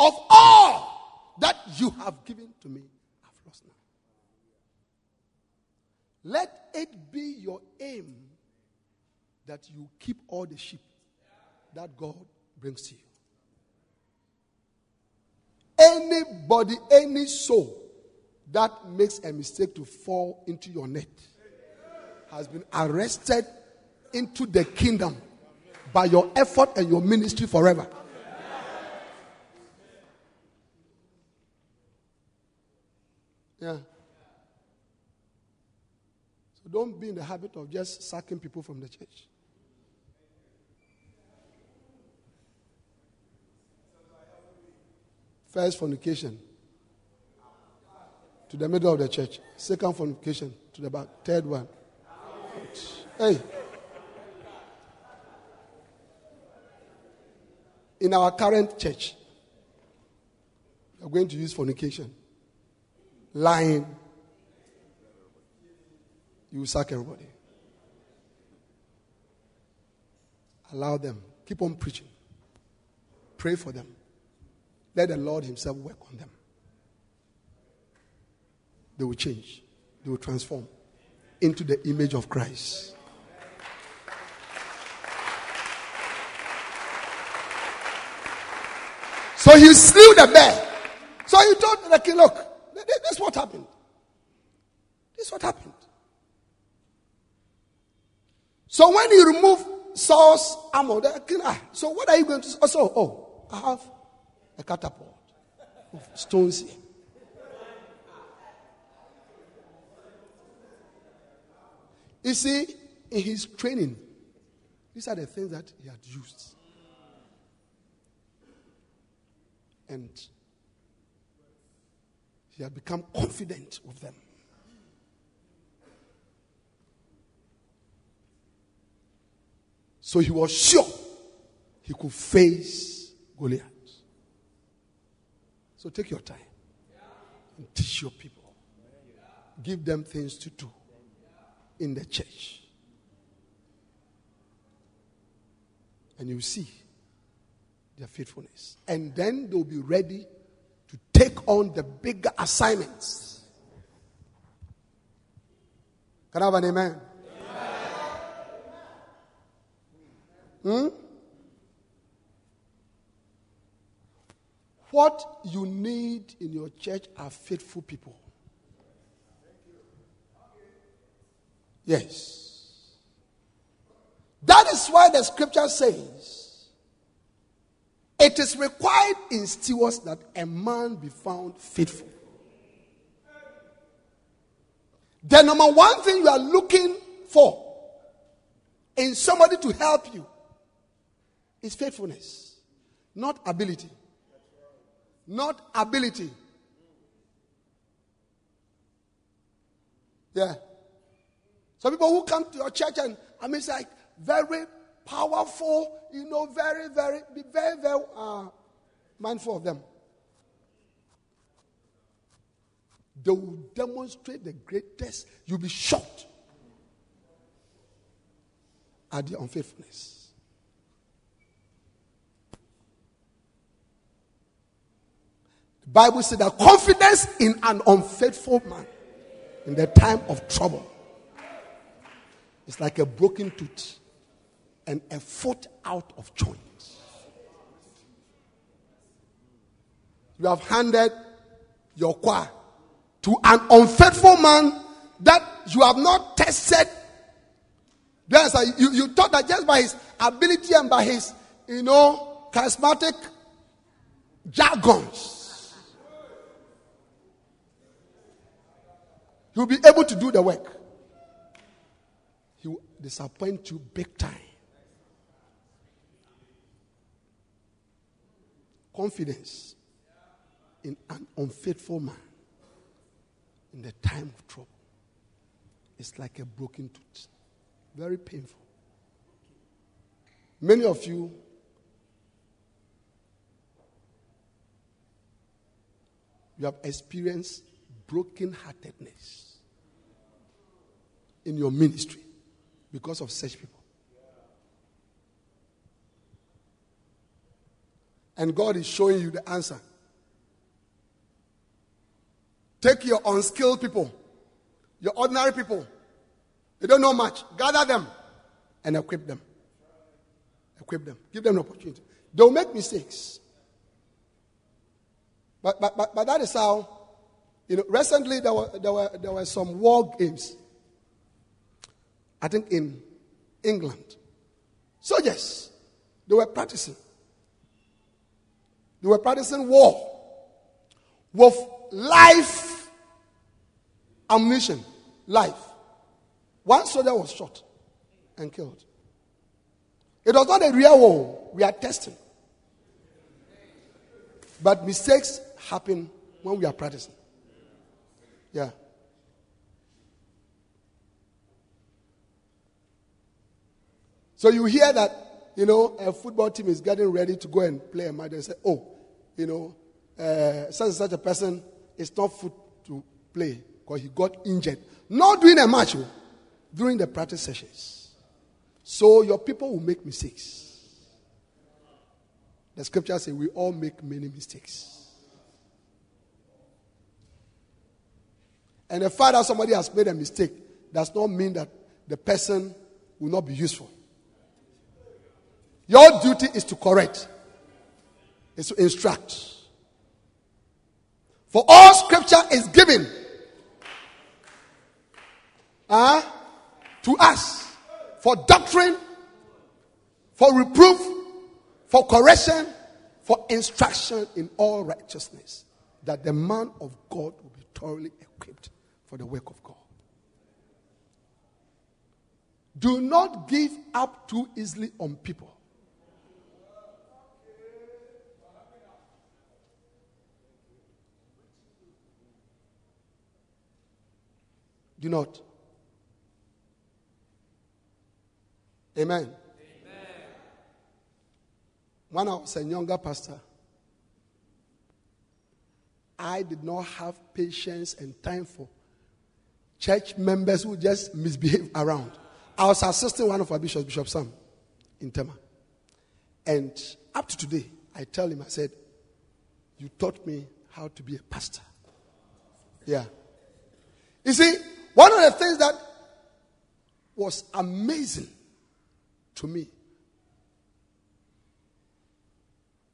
Of all that you have given to me, I've lost none. Let it be your aim that you keep all the sheep that God brings to you. Anybody, any soul that makes a mistake to fall into your net has been arrested into the kingdom by your effort and your ministry forever. Yeah. So don't be in the habit of just sacking people from the church. First fornication to the middle of the church. Second fornication to the back. Third one. Hey. In our current church, we are going to use fornication. Lying. You will sack everybody. Allow them. Keep on preaching. Pray for them. Let the Lord Himself work on them. They will change, they will transform into the image of Christ. So he slew the bear. So he told the king, Look, this is what happened. This is what happened. So when you remove Saul's armor, ah, so what are you going to? Oh, oh, I have a catapult of stones here. You see, in his training, these are the things that he had used. And he had become confident of them. So he was sure he could face Goliath. So take your time and teach your people. Give them things to do in the church. And you see their faithfulness. And then they'll be ready to take on the bigger assignments. Can I have an amen? Hmm? What you need in your church are faithful people. Yes. That is why the scripture says it is required in stewards that a man be found faithful. The number one thing you are looking for in somebody to help you is faithfulness, not ability. Not ability. Yeah. Some people who come to your church and I mean, it's like very powerful, you know, very, very, be very, very uh, mindful of them. They will demonstrate the greatest. You'll be shocked at the unfaithfulness. Bible says that confidence in an unfaithful man in the time of trouble is like a broken tooth and a foot out of joint. You have handed your choir to an unfaithful man that you have not tested. Yes, you, you thought that just by his ability and by his, you know, charismatic jargons, you'll be able to do the work. He will disappoint you big time. Confidence in an unfaithful man in the time of trouble is like a broken tooth. Very painful. Many of you you have experienced broken-heartedness in your ministry because of such people. And God is showing you the answer. Take your unskilled people, your ordinary people. They don't know much. Gather them and equip them. Equip them. Give them an opportunity. They'll make mistakes. But, but, but, but that is how, you know, recently there were, there, were, there were some war games. I think in England. Soldiers, they were practicing. They were practicing war with life ammunition. Life. One soldier was shot and killed. It was not a real war. We are testing. But mistakes happen when we are practicing. Yeah. So you hear that, you know, a football team is getting ready to go and play a match and say, oh, you know, uh, such and such a person is not fit to play because he got injured. Not during a match, oh, during the practice sessions. So your people will make mistakes. The scripture says we all make many mistakes. And the fact that somebody has made a mistake does not mean that the person will not be useful. Your duty is to correct, is to instruct. For all scripture is given uh, to us for doctrine, for reproof, for correction, for instruction in all righteousness, that the man of God will be thoroughly equipped for the work of God. Do not give up too easily on people. Do not. Amen. Amen. When I was a younger pastor, I did not have patience and time for church members who just misbehave around. I was assisting one of our bishops, Bishop Sam, in Tema. And up to today, I tell him, I said, You taught me how to be a pastor. Yeah. You see, one of the things that was amazing to me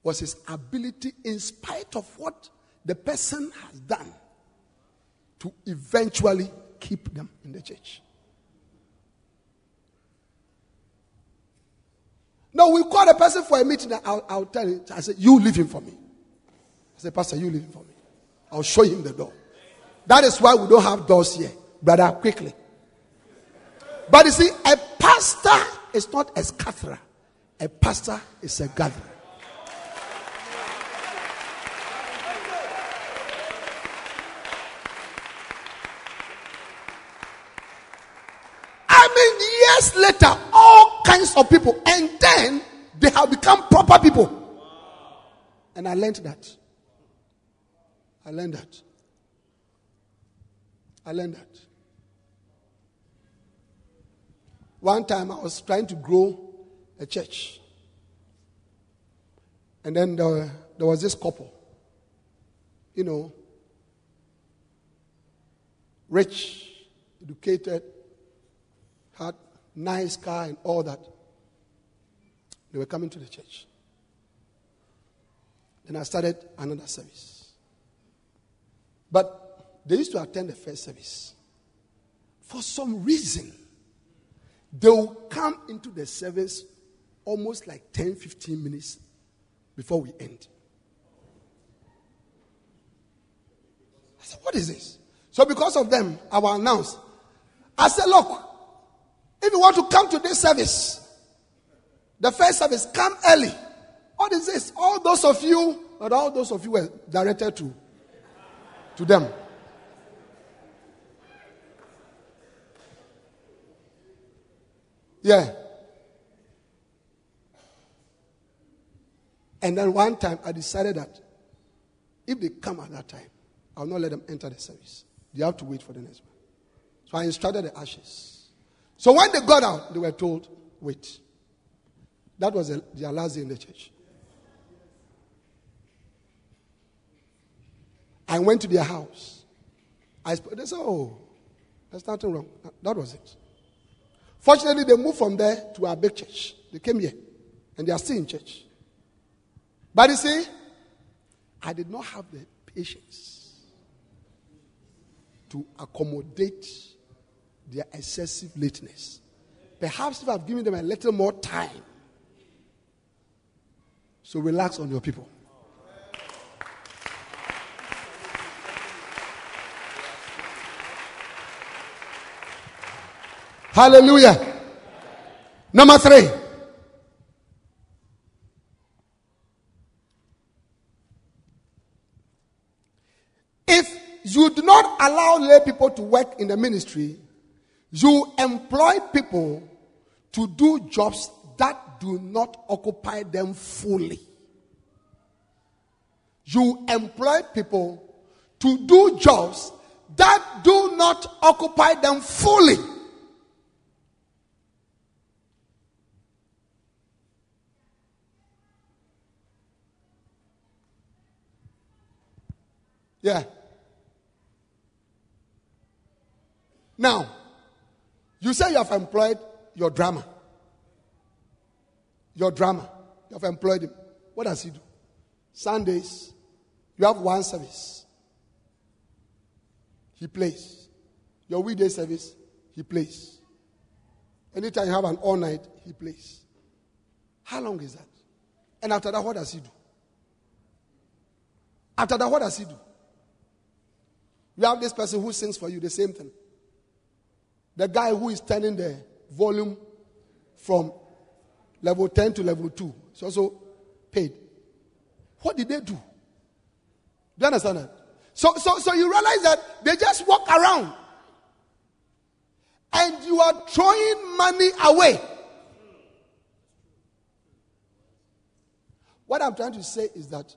was his ability, in spite of what the person has done, to eventually keep them in the church. No, we call the person for a meeting. I'll, I'll tell him. I say, You leave him for me. I say, Pastor, you leave him for me. I'll show him the door. That is why we don't have doors here brother, quickly. But you see, a pastor is not a scatterer, a pastor is a gatherer. I mean, later, all kinds of people, and then they have become proper people. And I learned that. I learned that. I learned that. One time I was trying to grow a church. And then there, there was this couple. you know, rich, educated, had nice car and all that. They were coming to the church. Then I started another service. But they used to attend the first service. For some reason, they will come into the service almost like 10, 15 minutes before we end. I said, What is this? So, because of them, I will announce. I said, Look, if you want to come to this service, the first service, come early. What is this? All those of you, not all those of you were directed to, to them. Yeah. And then one time I decided that if they come at that time, I'll not let them enter the service. They have to wait for the next one. So I instructed the ashes. So when they got out, they were told, wait. That was their last day in the church. I went to their house. I spoke, they said, oh, there's nothing wrong. That was it. Fortunately, they moved from there to our big church. They came here, and they are still in church. But you see, I did not have the patience to accommodate their excessive lateness. Perhaps if I've given them a little more time. So relax on your people. Hallelujah. Number three. If you do not allow lay people to work in the ministry, you employ people to do jobs that do not occupy them fully. You employ people to do jobs that do not occupy them fully. Yeah. Now, you say you have employed your drama. Your drama. You have employed him. What does he do? Sundays, you have one service. He plays. Your weekday service, he plays. Anytime you have an all night, he plays. How long is that? And after that, what does he do? After that, what does he do? You have this person who sings for you the same thing. The guy who is turning the volume from level 10 to level 2 is also paid. What did they do? Do you understand that? So, so, so you realize that they just walk around and you are throwing money away. What I'm trying to say is that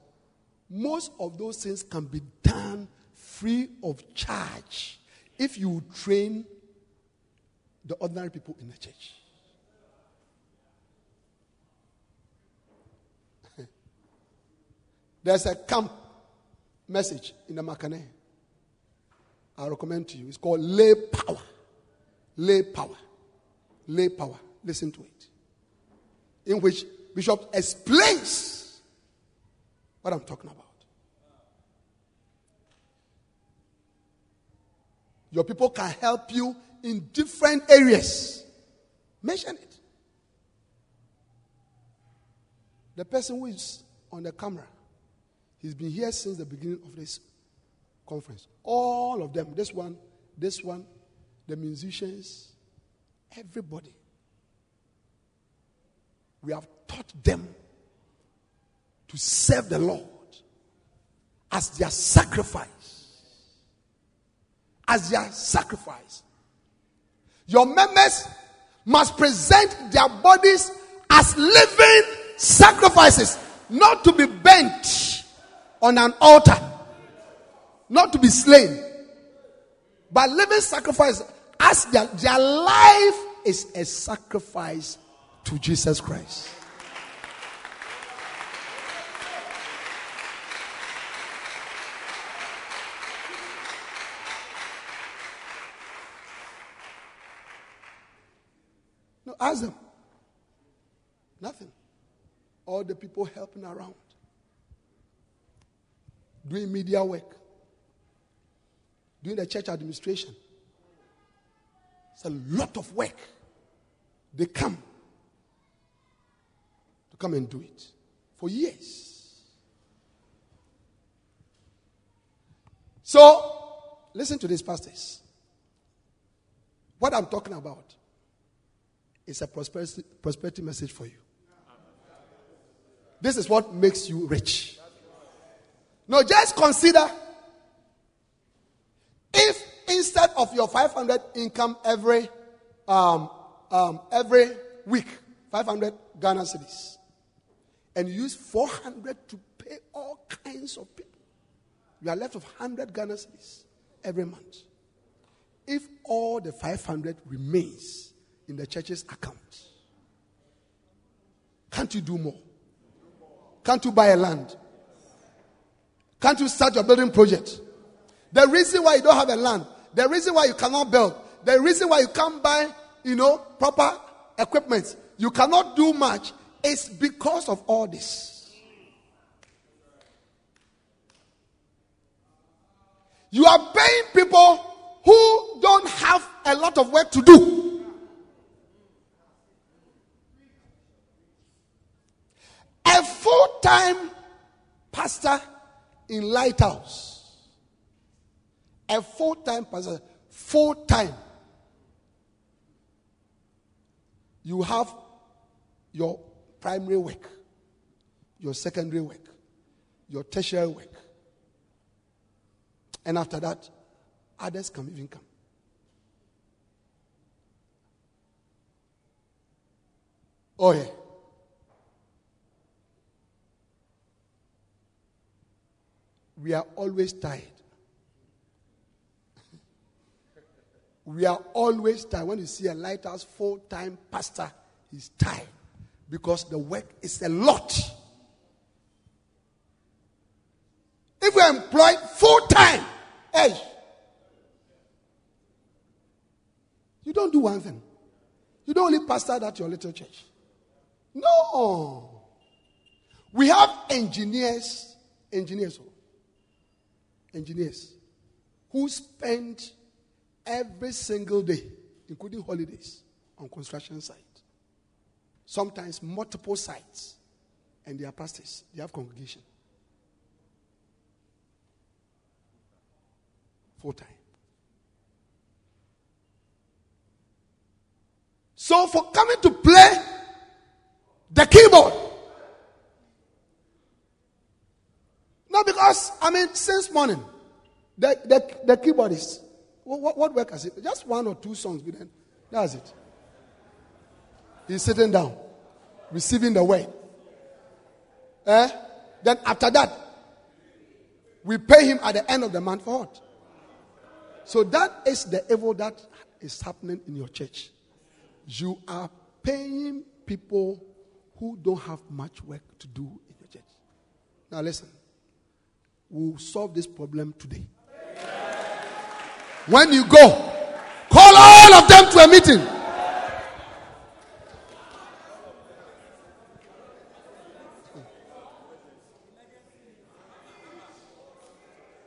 most of those things can be done free of charge if you train the ordinary people in the church. *laughs* There's a camp message in the Makane. I recommend to you. It's called Lay Power. Lay Power. Lay Power. Listen to it. In which Bishop explains what I'm talking about. Your people can help you in different areas. Mention it. The person who is on the camera, he's been here since the beginning of this conference. All of them, this one, this one, the musicians, everybody. We have taught them to serve the Lord as their sacrifice as their sacrifice. Your members must present their bodies as living sacrifices, not to be bent on an altar, not to be slain, but living sacrifice as their, their life is a sacrifice to Jesus Christ. Ask them. Nothing. All the people helping around, doing media work, doing the church administration. It's a lot of work. They come to come and do it for years. So, listen to these pastors. What I'm talking about is a prosperity, prosperity message for you. This is what makes you rich. Now, just consider if instead of your 500 income every um, um, every week, 500 Ghana cedis, and you use 400 to pay all kinds of people, you are left with 100 Ghana cedis every month. If all the 500 remains in the church's account, can't you do more? Can't you buy a land? Can't you start your building project? The reason why you don't have a land, the reason why you cannot build, the reason why you can't buy, you know, proper equipment, you cannot do much is because of all this. You are paying people who don't have a lot of work to do. A full time pastor in Lighthouse a full time pastor, full time. You have your primary work, your secondary work, your tertiary work. And after that, others can even come. Oh, yeah. We are always tired. We are always tired. When you see a lighthouse full time pastor, he's tired because the work is a lot. If we are employed full time, hey, you don't do one thing. You don't only pastor at your little church. No. We have engineers, engineers, oh. Engineers who spend every single day, including holidays, on construction site. Sometimes multiple sites. And they are pastors, they have congregation. Full time. So for coming to play the keyboard. Not because, I mean, since morning, the, the, the keyboardist what, what work has it? Just one or two songs, but then that's it. He's sitting down, receiving the word. Eh? Then after that, we pay him at the end of the month for what? So that is the evil that is happening in your church. You are paying people who don't have much work to do in your church. Now listen, we'll solve this problem today. When you go, call all of them to a meeting.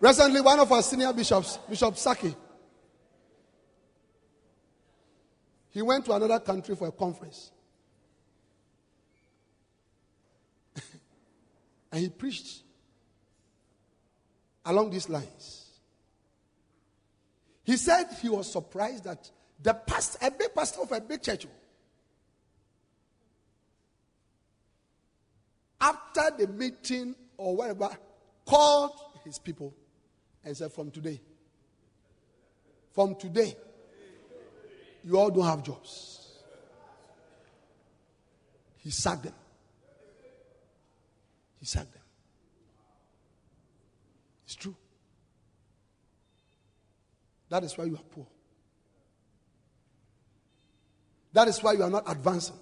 Recently, one of our senior bishops, Bishop Saki, he went to another country for a conference. *laughs* and he preached along these lines. He said he was surprised that the pastor, a big pastor of a big church, after the meeting or whatever, called his people and said, From today, from today, you all don't have jobs. He sacked them. He sacked them. It's true. That is why you are poor. That is why you are not advancing.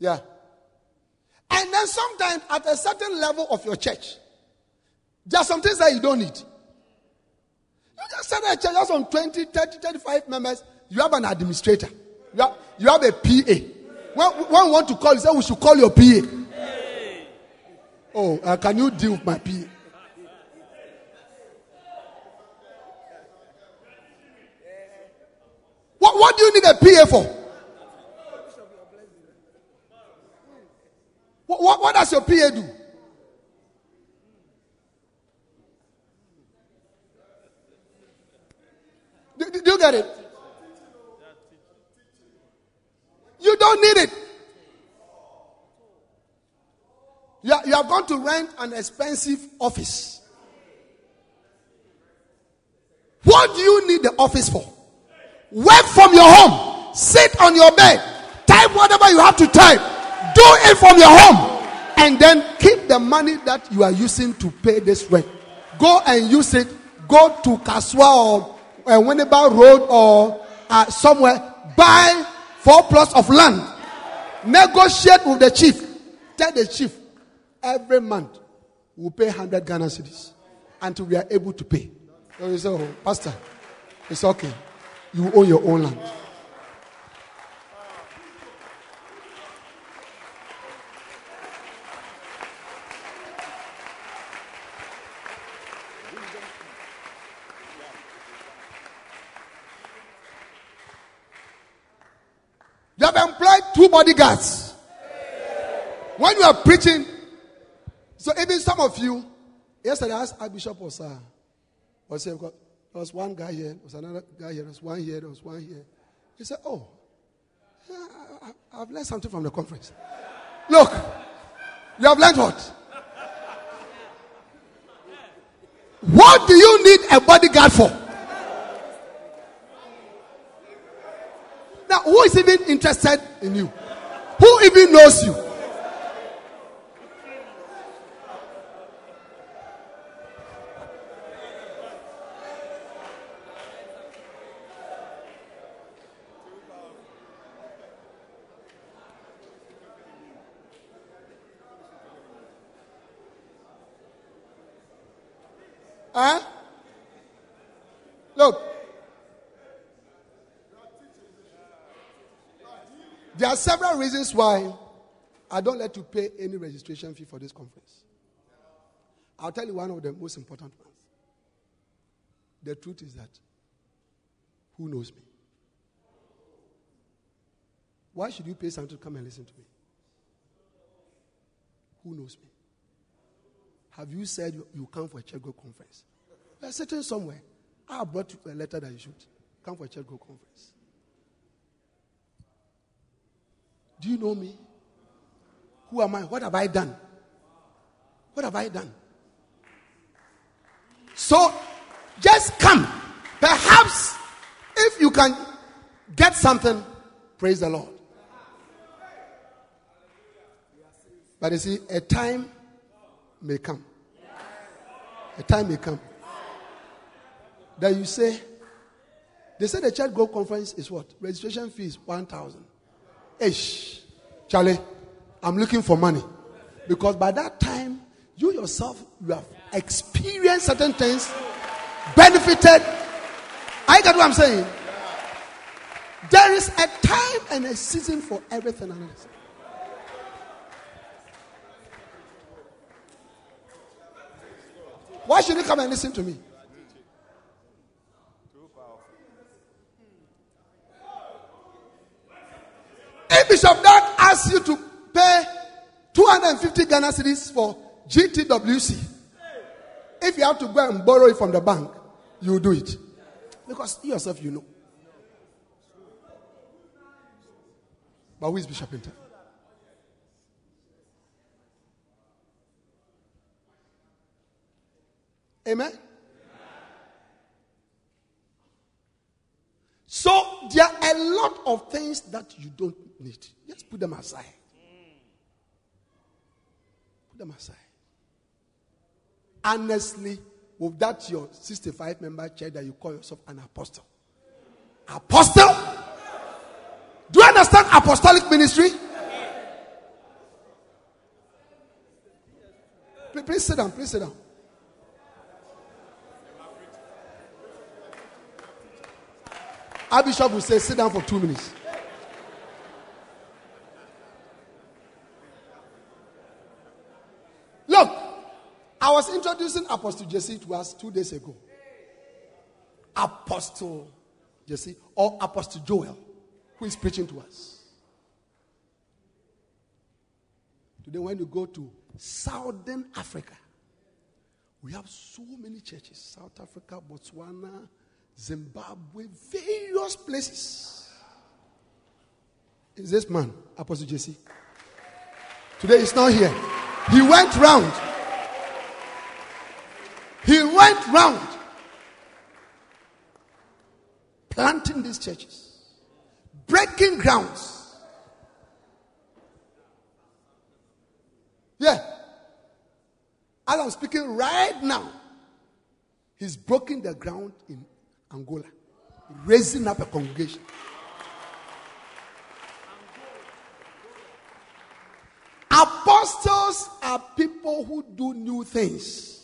Yeah. And then sometimes at a certain level of your church, there are some things that you don't need. You just set a church just on 20, 30, 35 members. you have an administrator, you have, you have a PA. When, when want to call, you say we should call your PA. Oh, uh, can you deal with my PA? What, what do you need a PA for? What, what, what does your PA do? Do, do you get it? You don't need it. You, are, you to rent an expensive office. What do you need the office for? Work from your home. Sit on your bed. Type whatever you have to type. Do it from your home. And then keep the money that you are using to pay this rent. Go and use it. Go to Kasoa or uh, Winneba Road or uh, somewhere. Buy four plots of land. Negotiate with the chief. Tell the chief every month we'll pay 100 Ghana cedis until we are able to pay. So you say, oh, Pastor, it's okay. You own your own land. You have employed two bodyguards. When you are preaching, so even some of you, yesterday I asked Archbishop Osa, was there was one guy here, there was another guy here, there was one here, there was one here. He said, Oh, I, have learned something from the conference. Look, you have learned what? What do you need a bodyguard for? Now, who is even interested in you? Who even knows you? Huh? Look. There are several reasons why I don't let you pay any registration fee for this conference. I'll tell you one of the most important ones. The truth is that who knows me? Why should you pay something to come and listen to me? Who knows me? Have you said you, come for a church conference? Are sitting somewhere. I brought you a letter that you should come for a church conference. Do you know me? Who am I? What have I done? What have I done? So just come. Perhaps if you can get something, praise the Lord. But you see, a time may come. A time may come that you say, they say the church group conference is what? Registration fee is 1,000. Ish. Charlie, I'm looking for money. Because by that time, you yourself, you have experienced certain things, benefited. I get what I'm saying. There is a time and a season for everything. And why should you come and listen to me? Bishop Dag asks you to pay 250 Ghana cedis for GTWC, if you have to go and borrow it from the bank, you do it. Because you yourself, you know. But who is Bishop Inter? Amen? So there are a lot of things that you don't need. Just put them aside. Put them aside. Honestly, with that your 65 member church that you call yourself an apostle. Apostle? Do you understand apostolic ministry? Please, sit down. Please sit down. Our will say, sit down for two minutes. Look, I was introducing Apostle Jesse to us two days ago. Apostle Jesse or Apostle Joel, who is preaching to us. Today, when you go to Southern Africa, we have so many churches South Africa, Botswana, Zimbabwe, various places. Is this man, Apostle Jesse? Today he's not here. He went round. He went round planting these churches, breaking grounds. Yeah. As I'm speaking right now, he's broken the ground in Angola, raising up a congregation. Apostles are people who do new things,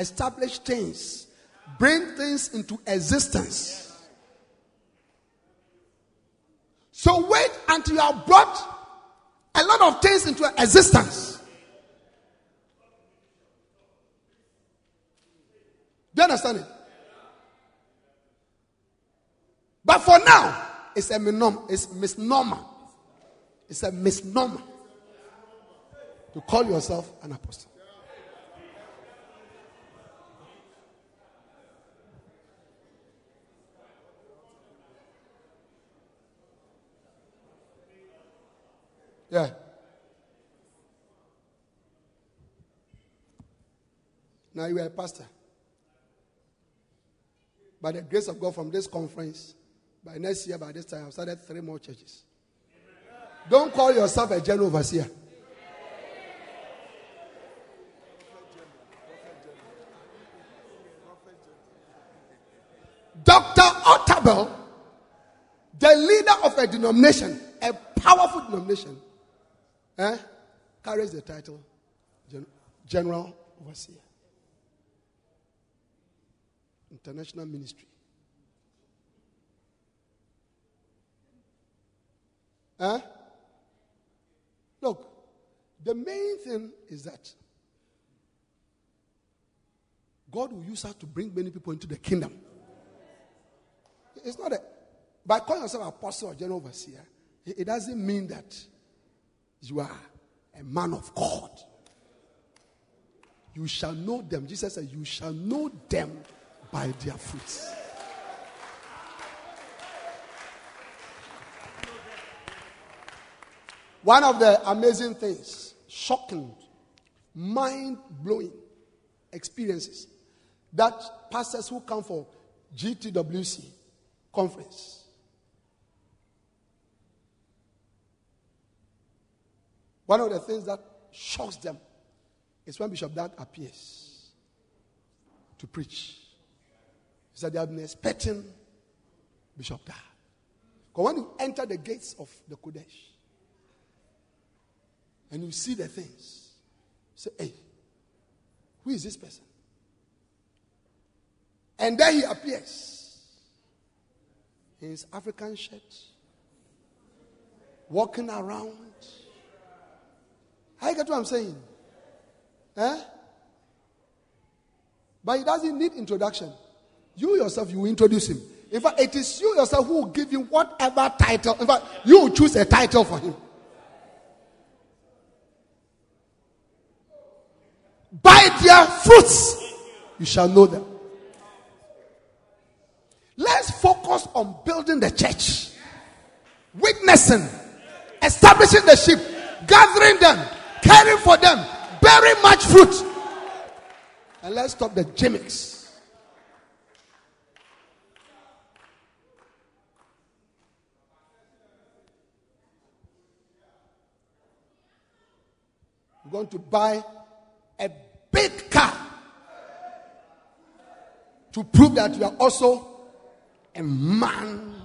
establish things, bring things into existence. So wait until you have brought a lot of things into existence. Do you understand it? But for now, it's a misnomer. It's misnomer. It's a misnomer to call yourself an apostle. Yeah. Now you are a pastor. By the grace of God, from this conference, by next year, by this time, I've started three more churches. Don't call yourself a general overseer. Dr. Otabil, the leader of a denomination, a powerful denomination, eh, carries the title Gen- General Overseer. International Ministry. Huh? Eh? Look, the main thing is that God will use us to bring many people into the kingdom. It's not a, by calling yourself apostle or general overseer, it doesn't mean that you are a man of God. You shall know them. Jesus said, You shall know them by their fruits. One of the amazing things, shocking, mind blowing experiences that pastors who come for GTWC conference One of the things that shocks them is when Bishop Dag appears to preach. He said they have been expecting Bishop Dag. Because when you enter the gates of the Qodesh and you see the things, say, hey, who is this person? And then he appears in his African shirt, walking around I get what I'm saying? Eh? But he doesn't need introduction. You yourself, you introduce him. In fact, it is you yourself who will give him whatever title. In fact, you will choose a title for him. By their fruits, you shall know them. Let's focus on building the church, witnessing, establishing the sheep, gathering them, caring for them, bearing much fruit. And let's stop the gimmicks. We're going to buy a big car to prove that you are also a man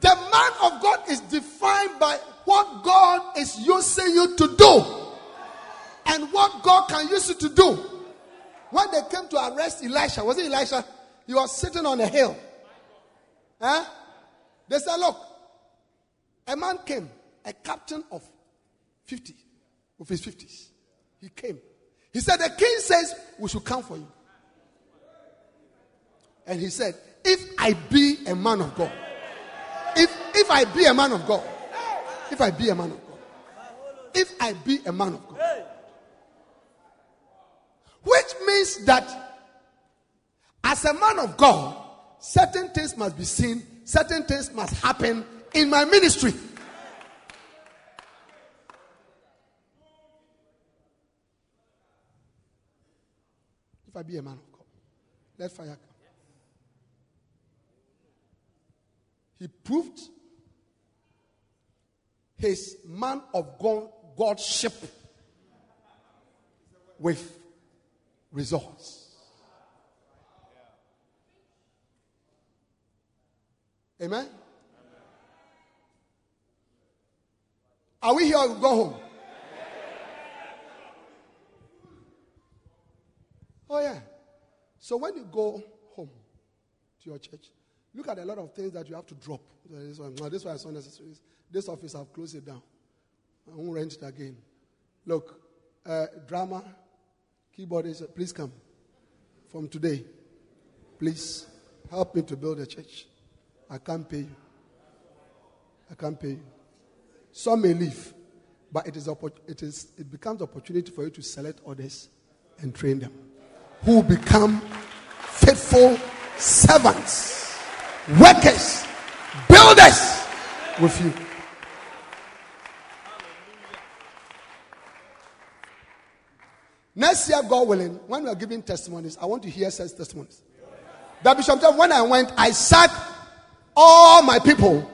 The man of God is defined by what God is using you to do and what God can use you to do. When they came to arrest Elisha, was it Elisha? He was sitting on a hill. Huh? They said, Look, a man came, a captain of 50, of his 50s. He came. He said, The king says we should come for you. And he said, If I be a man of God, if, if I be a man of God, if I be a man of God, if I be a man of God, which means that as a man of God, certain things must be seen, certain things must happen in my ministry. If I be a man of God, let fire come. He proved his man of God Godship with results. Amen. Are we here or go home? Oh, yeah. So when you go home to your church, look at a lot of things that you have to drop. This one, this one is unnecessary. This office, I've closed it down. I won't rent it again. Look, uh, drama, keyboardist, please come. From today, please help me to build a church. I can't pay you. I can't pay you. Some may leave, but it, is, it, is, it becomes opportunity for you to select others and train them who become faithful servants, workers, builders with you. Next year, God willing, when we are giving testimonies, I want to hear such testimonies. That Bishop when I went, I sacked all my people.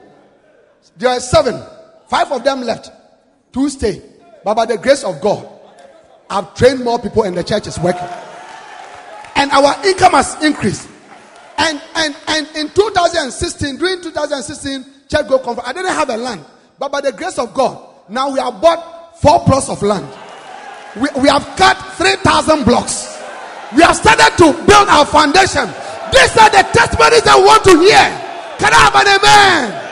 There are seven. Five of them left. Two stay. But by the grace of God, I've trained more people and the church is working and our income has increased. And and and in 2016, during 2016 church go conference, I didn't have a land, but by the grace of God, now we have bought four plots of land. We, we have cut 3,000 blocks. We have started to build our foundation. These are the testimonies I want to hear. Can I have an amen?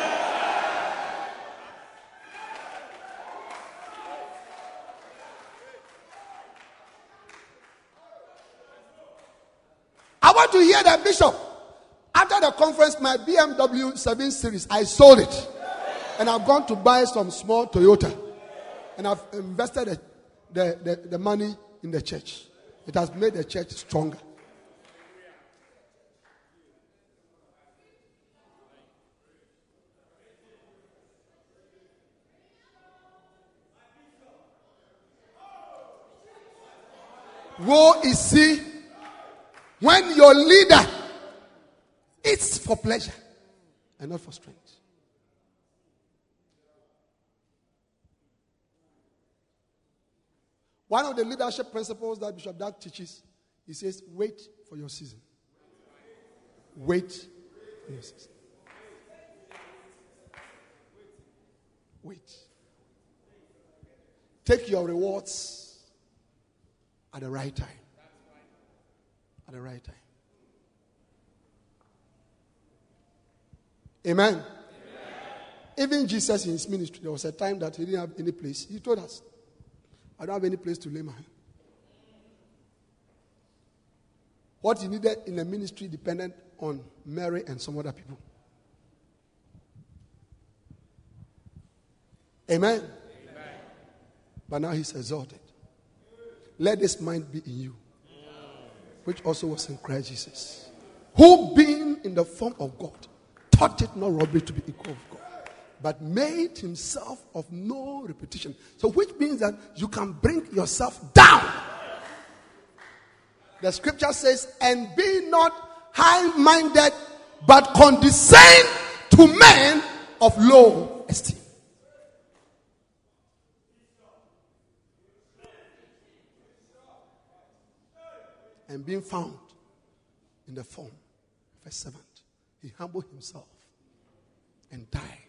I want to hear that, Bishop. After the conference, my BMW 7 Series, I sold it. And I've gone to buy some small Toyota. And I've invested the, the, the, the money in the church. It has made the church stronger. Woe is he when your leader eats for pleasure and not for strength. One of the leadership principles that Bishop Dag teaches, he says, wait for your season. Wait for your season. Wait. Take your rewards at the right time at the right time. Amen. Amen. Even Jesus in his ministry, there was a time that he didn't have any place. He told us, I don't have any place to lay my hand. What he needed in the ministry depended on Mary and some other people. Amen. Amen. But now he's exalted. Let this mind be in you, which also was in Christ Jesus, who being in the form of God, thought it not robbery to be equal God, but made himself of no repetition. So, which means that you can bring yourself down. The scripture says, and be not high minded, but condescend to men of low esteem. and being found in the form of a servant, he humbled himself and died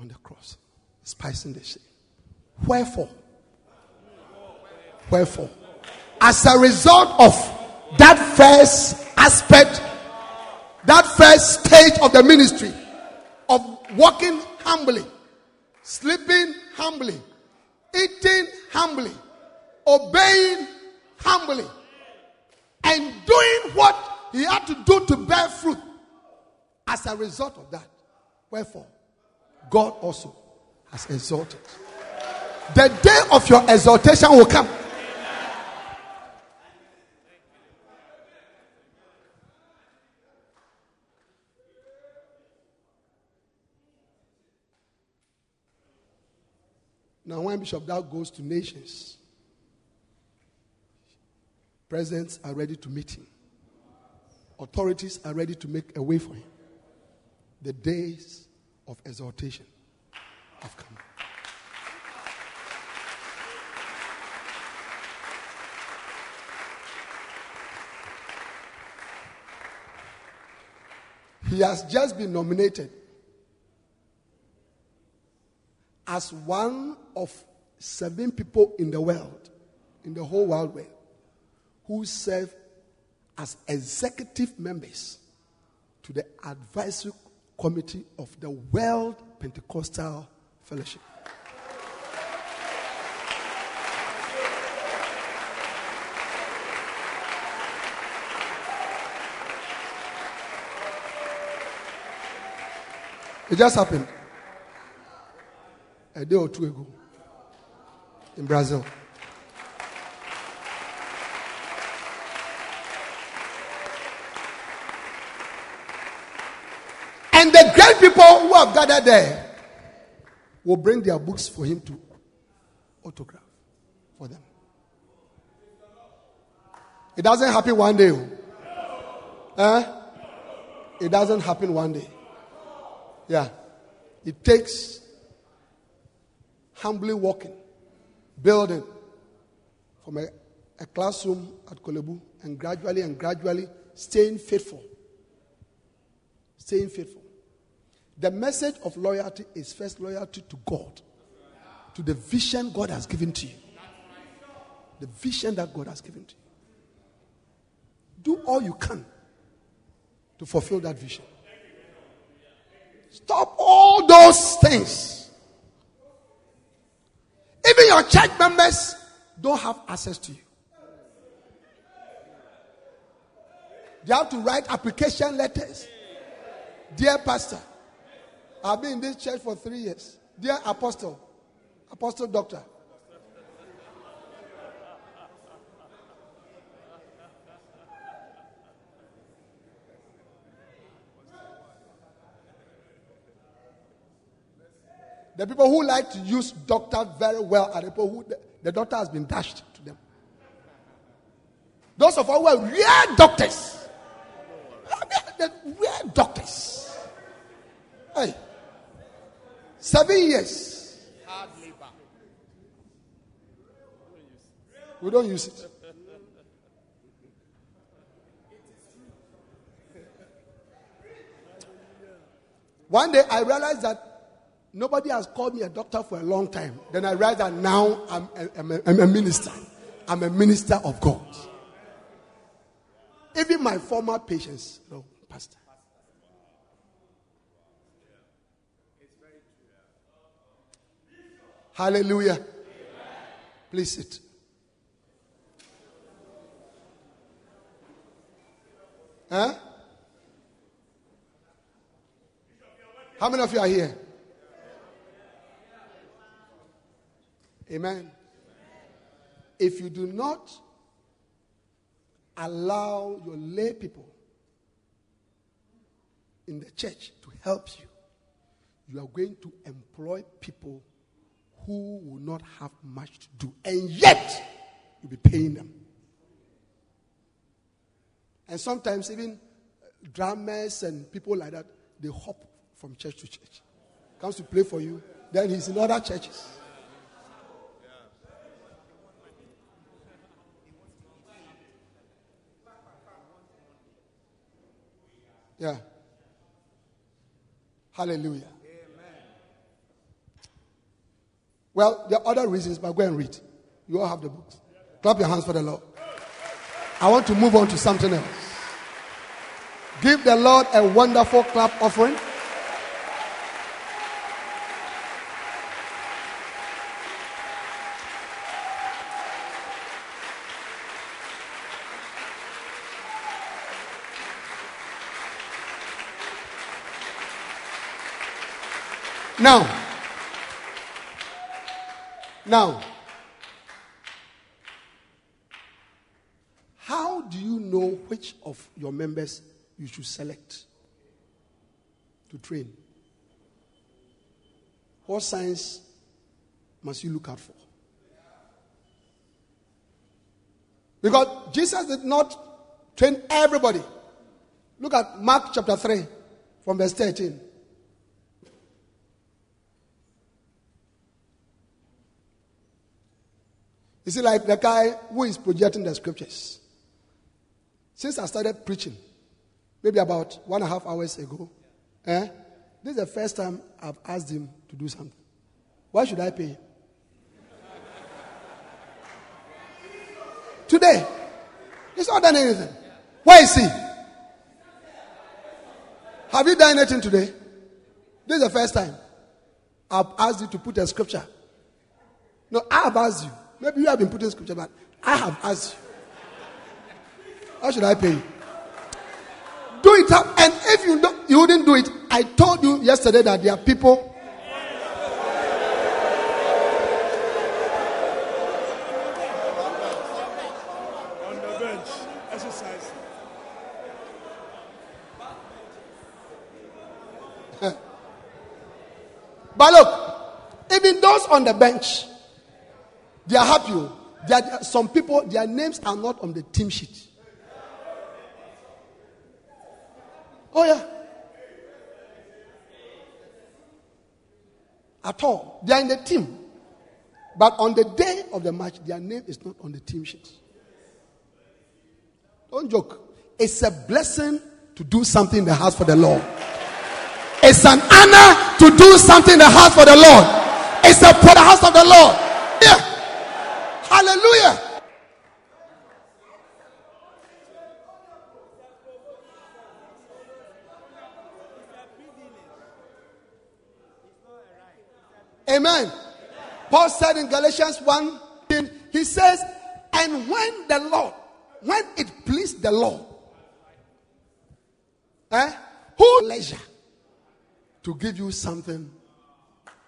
on the cross, spicing the shame. Wherefore, Wherefore, as a result of that first aspect, that first stage of the ministry of walking humbly, sleeping humbly, eating humbly, obeying humbly, and doing what he had to do to bear fruit as a result of that. Wherefore, God also has exalted. The day of your exaltation will come. Now, when Bishop Dag goes to nations, presidents are ready to meet him, authorities are ready to make a way for him. The days of exaltation have come. He has just been nominated as one of seven people in the world, in the whole world, who serve as executive members to the advisory committee of the World Pentecostal Fellowship. It just happened a day or two ago in Brazil. People who have gathered there will bring their books for him to autograph for them. It doesn't happen one day. Eh? It doesn't happen one day. Yeah. It takes humbly walking, building from a, a classroom at Korle-Bu and gradually and gradually staying faithful. Staying faithful. The message of loyalty is first loyalty to God, to the vision God has given to you. The vision that God has given to you. Do all you can to fulfill that vision. Stop all those things. Even your church members don't have access to you. They have to write application letters. Dear Pastor, I've been in this church for three years. Dear Apostle, Apostle Doctor. The people who like to use doctor very well are the people who the, the doctor has been dashed to them. Those of us who are real doctors, the real doctors. Hey, seven years. Hard labor. We don't use it. One day I realized that nobody has called me a doctor for a long time. Then I realized that now I'm a, I'm a, I'm a minister. I'm a minister of God. Even my former patients, no, pastor. Hallelujah. Please sit. Huh? How many of you are here? Amen. If you do not allow your lay people in the church to help you, you are going to employ people who will not have much to do, and yet you'll be paying them. And sometimes even uh, drummers and people like that, they hop from church to church. Comes to play for you, then he's in other churches. Yeah. Hallelujah. Amen. Well, there are other reasons, but go and read. You all have the books. Clap your hands for the Lord. I want to move on to something else. Give the Lord a wonderful clap offering. Now, now, how do you know which of your members you should select to train? What signs must you look out for? Because Jesus did not train everybody. Look at Mark chapter 3 from verse 13. You see, like the guy who is projecting the scriptures. Since I started preaching, maybe about one and a half hours ago, eh, this is the first time I've asked him to do something. Why should I pay him? Today, he's not done anything. Where is he? Have you done anything today? This is the first time I've asked you to put a scripture. No, I have asked you. Maybe you have been putting scripture, but I have asked you. How should I pay you? Do it up. And if you don't, you wouldn't do it, I told you yesterday that there are people. On the bench, exercise. But look, even those on the bench, they are happy. oh. There are some people, their names are not on the team sheet. Oh, yeah. At all. They are in the team. But on the day of the match, their name is not on the team sheet. Don't joke. It's a blessing to do something in the house for the Lord. It's an honor to do something in the house for the Lord. It's a, for the house of the Lord. Hallelujah. Amen. Paul said in Galatians 1, he says, and when the Lord, when it pleased the Lord, eh, who leisure to give you something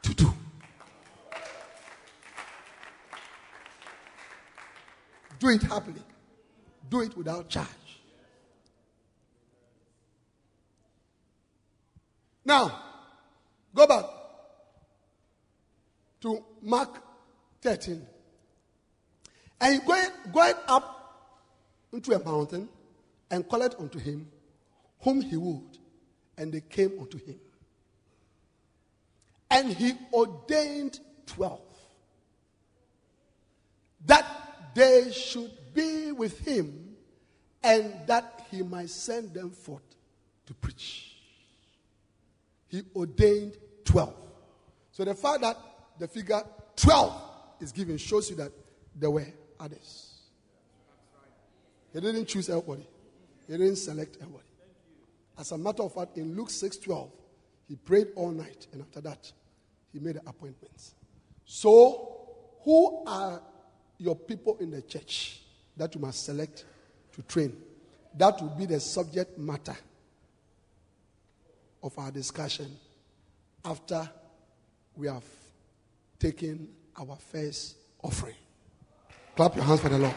to do. Do it happily. Do it without charge. Now, go back to Mark 13. And he going, going up into a mountain and called unto him whom he would, and they came unto him. And he ordained twelve that they should be with him and that he might send them forth to preach. He ordained 12. So the fact that the figure 12 is given shows you that there were others. He didn't choose everybody. He didn't select everybody. As a matter of fact, in Luke 6:12, he prayed all night, and after that, he made an appointment. So, who are your people in the church that you must select to train? That will be the subject matter of our discussion after we have taken our first offering. Clap your hands for the Lord.